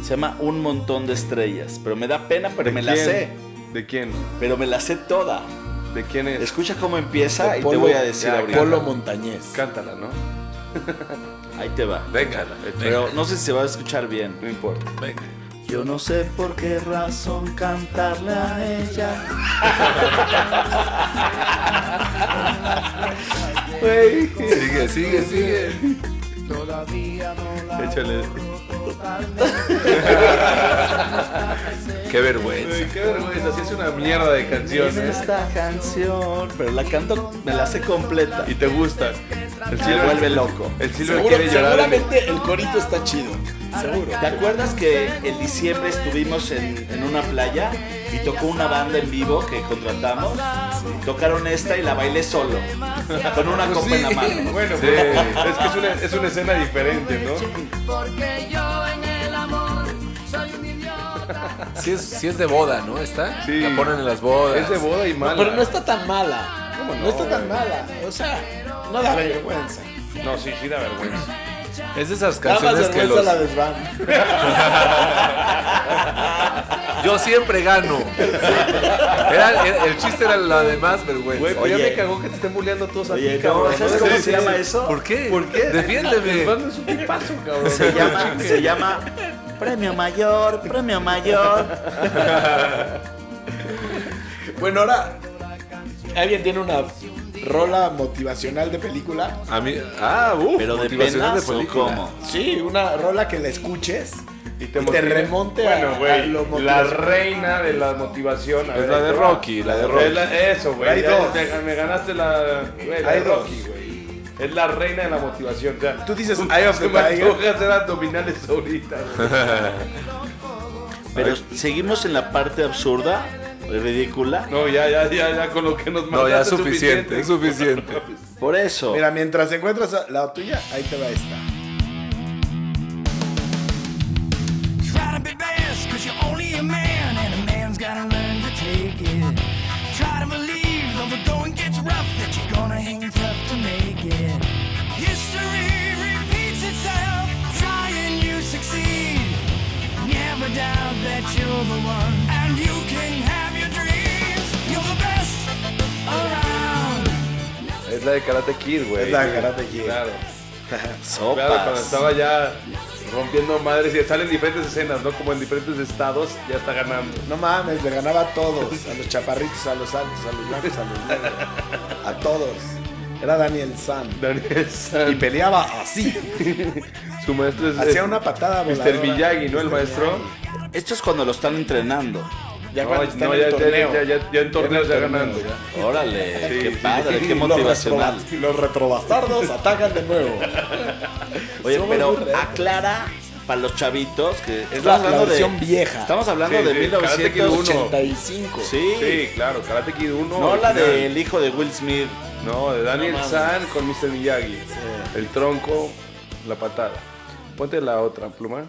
Se llama Un montón de estrellas. Pero me da pena, pero ¿De me la sé. ¿De quién? Pero me la sé toda. ¿De quién es? Escucha cómo empieza De y te voy a decir ya, ahorita. Polo Montañés. Cántala, ¿no? Ahí te va. Venga, Pero no sé si se va a escuchar bien. No importa. venga. Yo no sé por qué razón cantarle a ella. Sigue, sigue, sigue. Échale. Qué vergüenza. Qué vergüenza, si es una mierda de canción, Es ¿eh? esta canción, pero la canto, me la sé completa. Y te gusta. El Me vuelve loco. El Silver Seguro- quiere llorar. seguramente el corito está chido. Seguro. ¿Te acuerdas que en diciembre estuvimos en, en una playa y tocó una banda en vivo que contratamos? Tocaron esta y la bailé solo, con una copa en la mano. Bueno, pues, es que es una, es una escena diferente, ¿no? Porque yo en el amor soy un idiota. Sí es, sí es de boda, ¿no? ¿Está? Sí. La ponen en las bodas. Es de boda y No, mala. pero no está tan mala. ¿Cómo no? no, está tan mala. O sea, no da vergüenza. No, sí, sí da vergüenza. Es de esas canciones que los... la desván. Yo siempre gano. Era- el chiste era la de más vergüenza. Güey, pero ya Oye. me cagó que te estén bulleando todos a Oye, ti, cabrón. ¿sabes cómo Sí, se sí. llama eso? ¿Por qué? ¿Por qué? Defiéndeme. Desván es un tipazo, cabrón. Se llama, se llama Premio Mayor, Premio Mayor. Bueno, ahora. ¿Alguien tiene una rola motivacional de película? A mí... Ah, uff. Pero de penas o película. cómo. Sí, una rola que la escuches Y y te, motiva. remonte a- Bueno, a, güey, lo la reina de la motivación. a Es ver, la de te. Rocky, la de Rocky. la- eso, güey. Hay dos. Me, me ganaste la, Hay de dos. Rocky, güey. Es la reina de la motivación. O sea, Tú dices, Eye of the Tiger. antoja hacer abdominales ahorita. güey. Pero seguimos en la parte absurda, ridícula. No, ya, ya, ya, ya, con lo que nos No, ya es mandaste suficiente, es suficiente. Por eso. Mira, mientras encuentras la tuya, ahí te va esta. La de Karate Kid, güey. Es la de Karate Kid. Claro. Sopas. Claro, cuando estaba ya rompiendo madres y salen diferentes escenas, ¿no? Como en diferentes estados, ya está ganando. No mames, le ganaba a todos. A los chaparritos, a los altos, a los blancos, a los negros. A todos. Era Daniel San. Daniel San. Y peleaba así. Su maestro es. Hacía una patada Mr. voladora. Miyagi, ¿no? El Mr. maestro. Esto es cuando lo están entrenando. Ya No, cuando está no, en ya, el ya, torneo. ya, ya, ya en torneos ya torneo, ganando. Ya. Órale, Sí, qué sí. padre, qué Los motivacional. retrobas- Los retrobastardos atacan de nuevo. Oye, Somos pero aclara para los chavitos que Es la, hablando de vieja. Estamos hablando Sí, de sí, Karate Kid uno. 1985. Sí. Sí, claro, Karate Kid 1. No la del hijo de Will Smith. No, de Daniel No. San con Mr. Miyagi. El tronco, la patada. Ponte la otra pluma.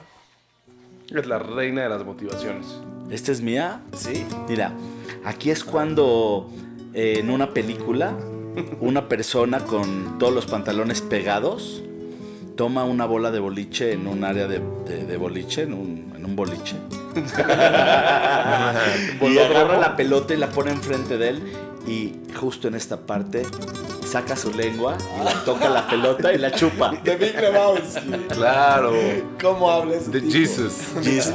Es la reina de las motivaciones. ¿Esta es mía? Sí. Mira, aquí es cuando eh, en una película una persona con todos los pantalones pegados toma una bola de boliche en un área de, de- de boliche, en un, en un boliche. y agarra la pelota y la pone enfrente de él y justo en esta parte saca su lengua y la toca la pelota y la chupa. De Big Lebowski. Claro. ¿Cómo hablas? De Jesus. Jesus,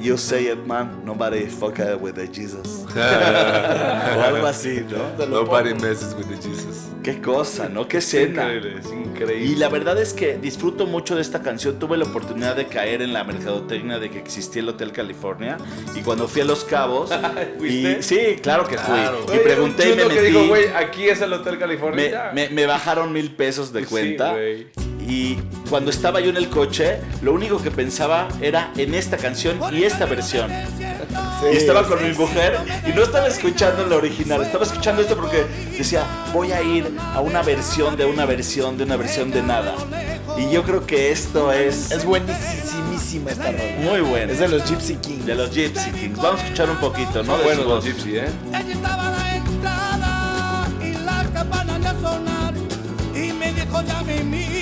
you say it, man. Nobody fuck with the Jesus. o algo así, ¿no? Nobody messes with the Jesus. Qué cosa, ¿no? Qué Es escena. increíble, es increíble. Y la verdad es que disfruto mucho de esta canción. Tuve la oportunidad de caer en la mercadotecnia de que existía el Hotel California. Y cuando fui a Los Cabos. ¿Fuiste? y, sí, claro que fui. Claro. Y pregunté y me chulo que metí. dijo, güey, aquí es el Hotel California. me, me- me bajaron mil pesos de Sí, cuenta. güey. Y cuando estaba yo en el coche, lo único que pensaba era en esta canción y esta versión. y estaba con mi mujer y no estaba escuchando el original, estaba escuchando esto porque decía, voy a ir a una versión de una versión de una versión de nada. Y yo creo que esto es... Es buenísimísima esta rola. Muy buena. Es de los Gypsy Kings. De los Gypsy Kings. Vamos a escuchar un poquito, ¿no? Su los. Gypsy, ¿eh? Ella estaba a la entrada y la campana ya sonar y me dijo ya mismo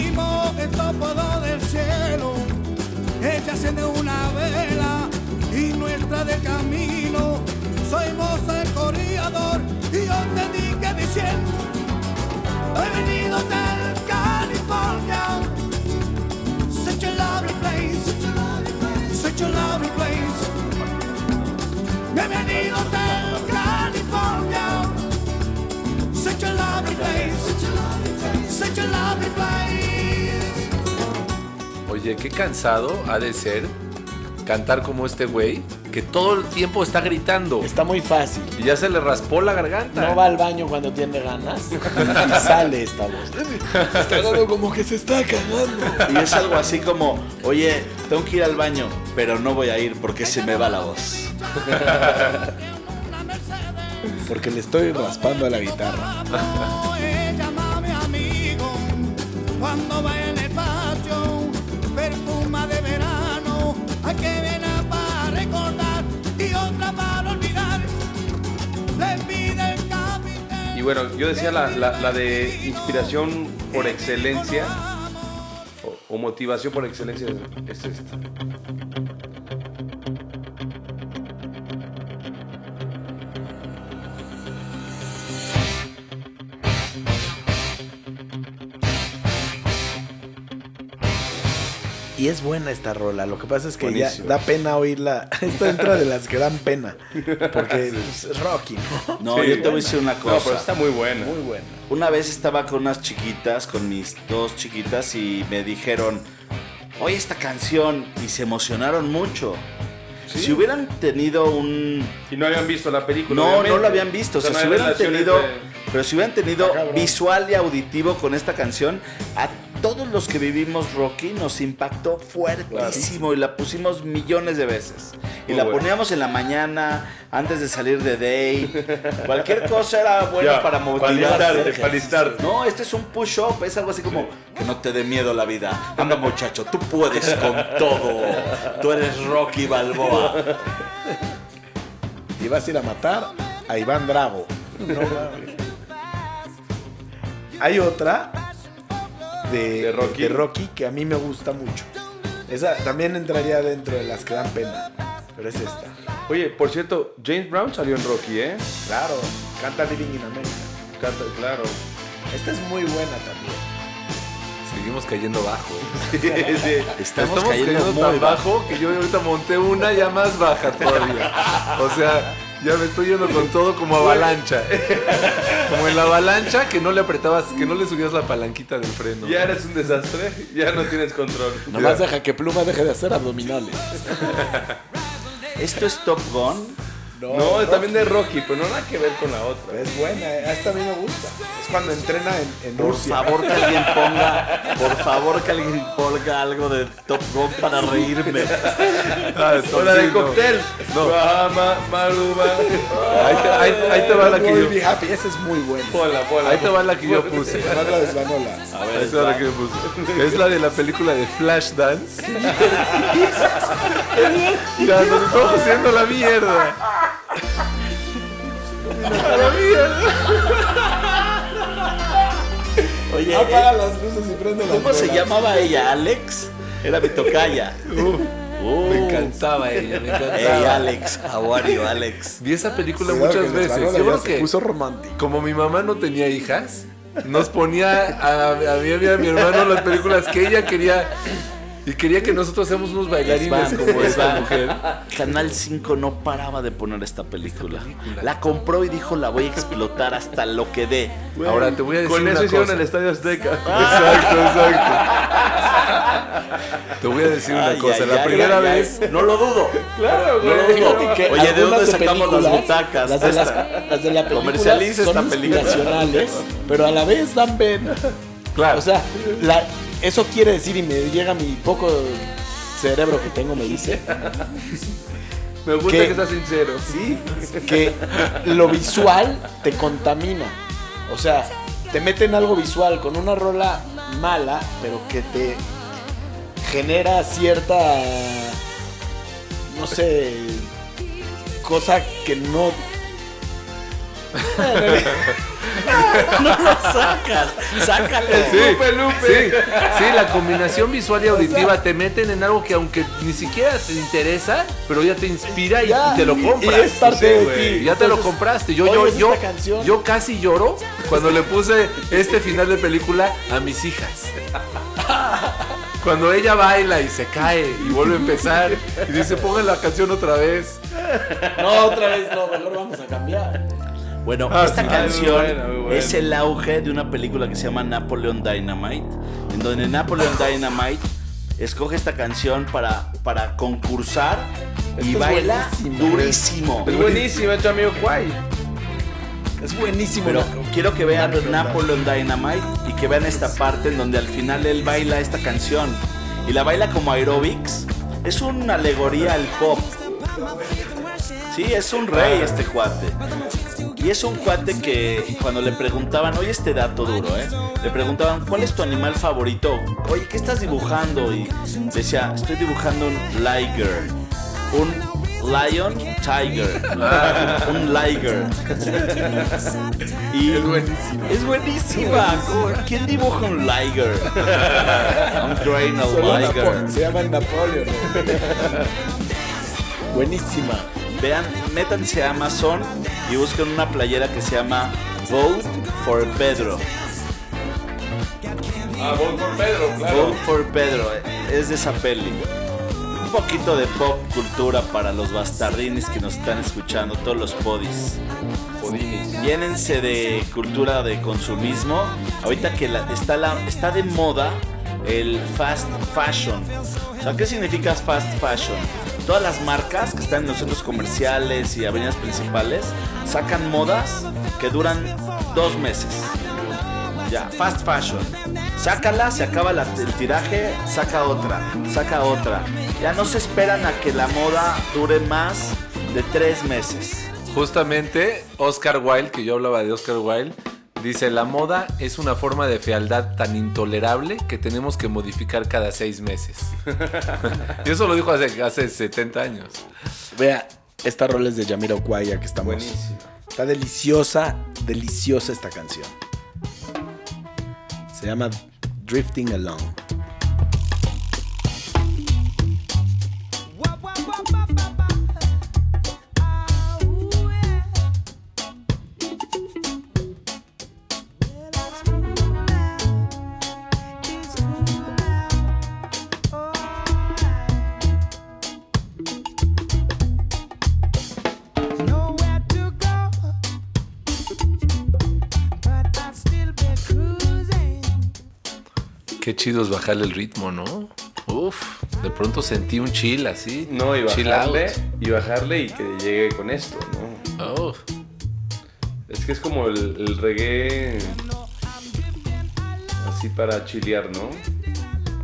Ella enciende una vela y nuestra de camino. Soy moza el corredor y yo te dije diciendo he venido del California. Such a lovely place, such a lovely place. Bienvenido del California. Such a lovely place. Such a lovely place. Oye, qué cansado ha de ser cantar como este güey, que todo el tiempo está gritando. Está muy fácil. Y ya se le raspó la garganta. No va al baño cuando tiene ganas y sale esta voz. Está dando como que se está cagando. Y es algo así como, oye, tengo que ir al baño, pero no voy a ir porque se me va la voz. Porque le estoy raspando a la guitarra. Cuando bueno, yo decía la, la- de inspiración por excelencia o, o motivación por excelencia es esta. Y es buena esta rola. Lo que pasa es que ya da pena oírla. Esto entra de las que dan pena. Porque pues, es Rocky, ¿no? No, yo te voy a decir una cosa. No, pero está muy buena. Muy buena. Una vez estaba con unas chiquitas, con mis dos chiquitas, y me dijeron, oye esta canción, y se emocionaron mucho. Si hubieran tenido un... Y no habían visto la película. No, obviamente. no lo habían visto. O sea, no si hubieran tenido... de- Pero si hubieran tenido visual y auditivo con esta canción, a todos los que vivimos Rocky nos impactó fuertísimo y la pusimos millones de veces. Y Muy la bueno. poníamos en la mañana, antes de salir de day. Cualquier cosa era buena Ya, para motivarte. para. No, este es un push-up, es algo así como que no te dé miedo la vida. Anda muchacho, tú puedes con todo. Tú eres Rocky Balboa. Y vas a ir a matar a Iván Drago. No. Hay otra de, De Rocky. de Rocky que a mí me gusta mucho. Esa también entraría dentro de las que dan pena. Pero es esta. Oye, por cierto, James Brown salió en Rocky, ¿eh? Claro, canta Living in America. Canta, claro. Esta es muy buena también. Seguimos cayendo bajo. Estamos, cayendo muy tan bajo. bajo que yo ahorita monté una ya más baja todavía. O sea, ya me estoy yendo con todo como avalancha. Como en la avalancha que no le apretabas, que no le subías la palanquita del freno. Ya eres un desastre, ya no tienes control. Nomás deja que Pluma deje de hacer abdominales. Esto es Top Gun. No, es también de Rocky, pero no nada que ver con la otra. Es buena, eh, esta a mí me gusta. Es cuando entrena en, en Por Rusia. favor que alguien ponga, por favor que alguien ponga algo de Top Gun para reírme. Ah, O la de cóctel. No. Bahama, Maruba. Ahí te, ahí- ahí te va la que yo Be Happy, esa es muy buena. Pola, pola. Ahí te va la que yo puse. Además la desvanola. A ver, Ahí te va la que yo puse. Es la de la película de Flashdance. ya nos estamos haciendo la mierda. Oye, Apaga las luces y prende las ¿cómo se llamaba ella? ¿Alex? Era mi tocaya. Uh, Me encantaba ella, me encantaba. Hey Alex, how are you, Alex? Vi esa película muchas veces. Yo creo que puso romántico. como mi mamá no tenía hijas, nos ponía a, a mí y a mi hermano las películas que ella quería y quería que nosotros seamos unos bailarines como esta mujer. Canal 5 no paraba de poner esta película. La compró y dijo la voy a explotar hasta lo que dé. Ahora te voy a decir Con una eso hicieron el Estadio Azteca. Exacto, exacto. Te voy a decir una Ay, cosa. ay, la ay, primera ay, ay. vez No lo dudo. Claro, No lo güey. dudo. Que Oye, ¿de dónde sacamos las butacas? Las de, las, las de la película Comercializa son esta película. inspiracionales, pero a la vez dan pena. Claro. O sea, la- eso quiere decir, y me llega mi poco cerebro que tengo, me dice, Me gusta que- que seas sincero. Sí, que lo visual te contamina. O sea, te meten algo visual con una rola mala, pero que te genera cierta, no sé, cosa que no... No lo sacas, sácalo. Sí, Lupe, Lupe. sí, sí, la combinación visual y auditiva te meten en algo que aunque ni siquiera te interesa, pero ya te inspira y, Ya, y te lo compras. y es parte Sí, de ti. Ya te lo compraste. Yo, yo, yo, canción. yo casi lloro cuando le puse este final de película a mis hijas. Cuando ella baila y se cae y vuelve a empezar y dice, pongan la canción otra vez. No, otra vez no, mejor vamos a cambiar. Bueno, Ah, esta sí. canción Muy buena, muy buena. es el auge de una película que se llama Napoleon Dynamite, en donde Napoleon Dynamite escoge esta canción para, para concursar y Esto baila buenísimo. durísimo. Es buenísimo, es tu amigo Kwai. Es buenísimo. Pero quiero que vean Napoleon Napoleon Dynamite y que vean esta parte en donde al final él baila esta canción. Y la baila como aerobics. Es una alegoría al pop. Sí, es un rey este cuate. Y es un cuate que cuando le preguntaban, oye este dato duro, ¿eh? Le preguntaban, ¿cuál es tu animal favorito? Oye, ¿qué estás dibujando? Y decía, estoy dibujando un liger. Un lion tiger. un liger. Y Es buenísimo. es buenísima. ¿Cómo- ¿Quién dibuja un liger? un grain liger. Se llama Napoleon. Buenísima. Vean, métanse a Amazon y busquen una playera que se llama Vote for Pedro. Ah, voy por Pedro, Vote for Pedro, es de esa peli. Un poquito de pop cultura para los bastardinis que nos están escuchando, todos los podis. Llénense de cultura de consumismo. Ahorita que la- está, la, está de moda el fast fashion. O sea, ¿qué significa fast fashion? Todas las marcas que están en los centros comerciales y avenidas principales sacan modas que duran dos meses. Ya, fast fashion. Sácala, se acaba la- el tiraje, saca otra, saca otra. Ya no se esperan a que la moda dure más de tres meses. Justamente, Oscar Wilde, que yo hablaba de Oscar Wilde, dice, la moda es una forma de fealdad tan intolerable que tenemos que modificar cada seis meses. y eso lo dijo hace, hace 70 años. Vea, esta rola es de Yamiro Kwaya que estamos. Buenísima. Está deliciosa, deliciosa esta canción. Se llama Drifting Along. Qué chido es bajarle el ritmo, ¿no? Uf, de pronto sentí un chill así. No, y bajarle, y bajarle y que llegue con esto, ¿no? Oh, Es que es como el, el reggae así para chilear, ¿no?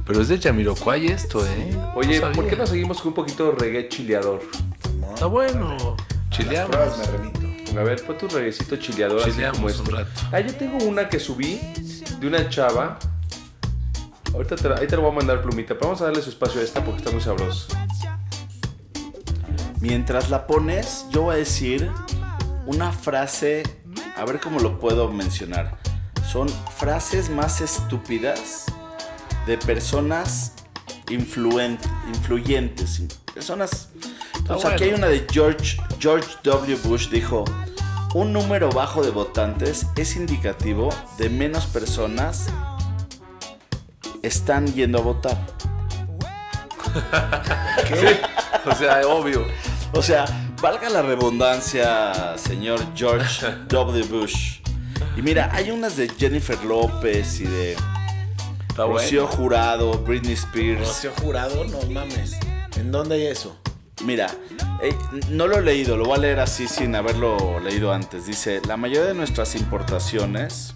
pero es de Jamiroquai esto, ¿eh? Oye, No ¿por qué no seguimos con un poquito de reggae chileador? Está bueno. Chileamos. me remito. A ver, pon tu reguecito chileador así Chileamos como un este. rato. Ah, yo tengo una que subí de una chava. Ahorita te ahí te lo voy a mandar plumita, pero vamos a darle su espacio a esta porque está muy sabroso. Mientras la pones, yo voy a decir una frase, a ver cómo lo puedo mencionar. Son frases más estúpidas de personas influyentes, personas... Entonces, aquí hay una de George, George W. Bush, dijo, un número bajo de votantes es indicativo de menos personas están yendo a votar. O sea, obvio. O sea, valga la redundancia, señor George W. Bush. Y mira, hay unas de Jennifer López y de Está Rocío bueno. Jurado, Britney Spears. Rocío Jurado, no mames. ¿En dónde hay eso? Mira, eh, no lo he leído, lo voy a leer así sin haberlo leído antes. Dice, la mayoría de nuestras importaciones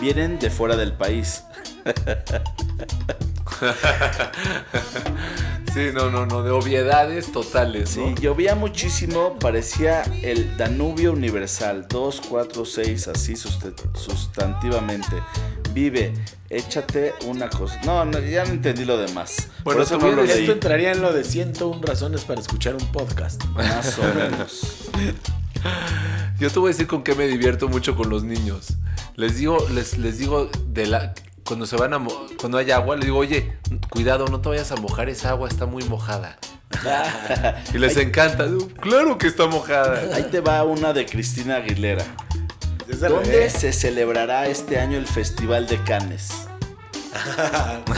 vienen de fuera del país. Sí, no, no, no, de obviedades totales, ¿no? Sí, llovía muchísimo, parecía el Danubio Universal, 2, 4, 6, así sustantivamente. Vive, échate una cosa. No, no, ya no entendí lo demás. Bueno, Por eso no lo leí. esto entraría en lo de 101 razones para escuchar un podcast. Más o menos. Yo te voy a decir con qué me divierto mucho con los niños. Les digo, les, les digo de la cuando se van a mo- cuando hay agua, les digo, oye, cuidado, no te vayas a mojar, esa agua está muy mojada. y les encanta. Claro que está mojada. Ahí te va una de Cristina Aguilera. ¿Dónde se celebrará este año el Festival de Cannes?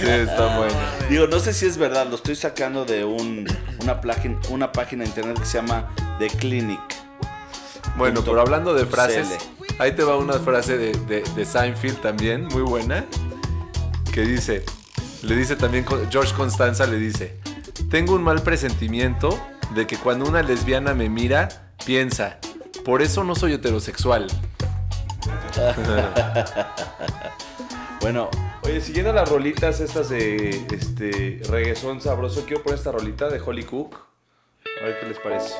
Sí, está bueno. Digo, no sé si es verdad, lo estoy sacando de un, una, página, una página de internet que se llama The Clinic. Bueno, pero hablando de frases, CL. Ahí te va una frase de, de, Seinfeld también, muy buena, que dice, le dice también, George Constanza le dice, tengo un mal presentimiento de que cuando una lesbiana me mira, piensa, por eso no soy heterosexual. Bueno, Oye, siguiendo las rolitas estas de este reggaezón sabroso, quiero poner esta rolita de Holly Cook. A ver qué les parece.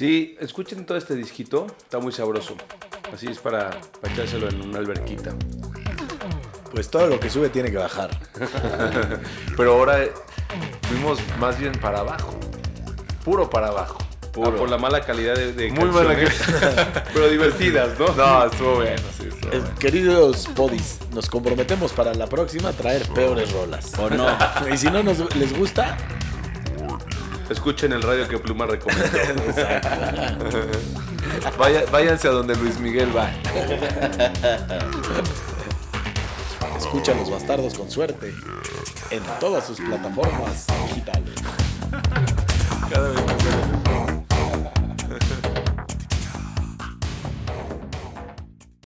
Sí, escuchen todo este disquito, está muy sabroso. Así es para, para echárselo en una alberquita. Pues todo lo que sube tiene que bajar. Pero ahora eh, fuimos más bien para abajo. Puro para abajo. Ah, por la mala calidad de, de Muy mala canciones. Pero divertidas, ¿no? No, estuvo bueno, sí, estuvo Eh, bueno. queridos podis, nos comprometemos para la próxima a traer peores rolas. ¿O no? Y si no nos, les gusta, Escuchen el radio que Pluma recomendó. Vaya- váyanse a donde Luis Miguel va. escucha a los bastardos con suerte en todas sus plataformas digitales. Cada vez más.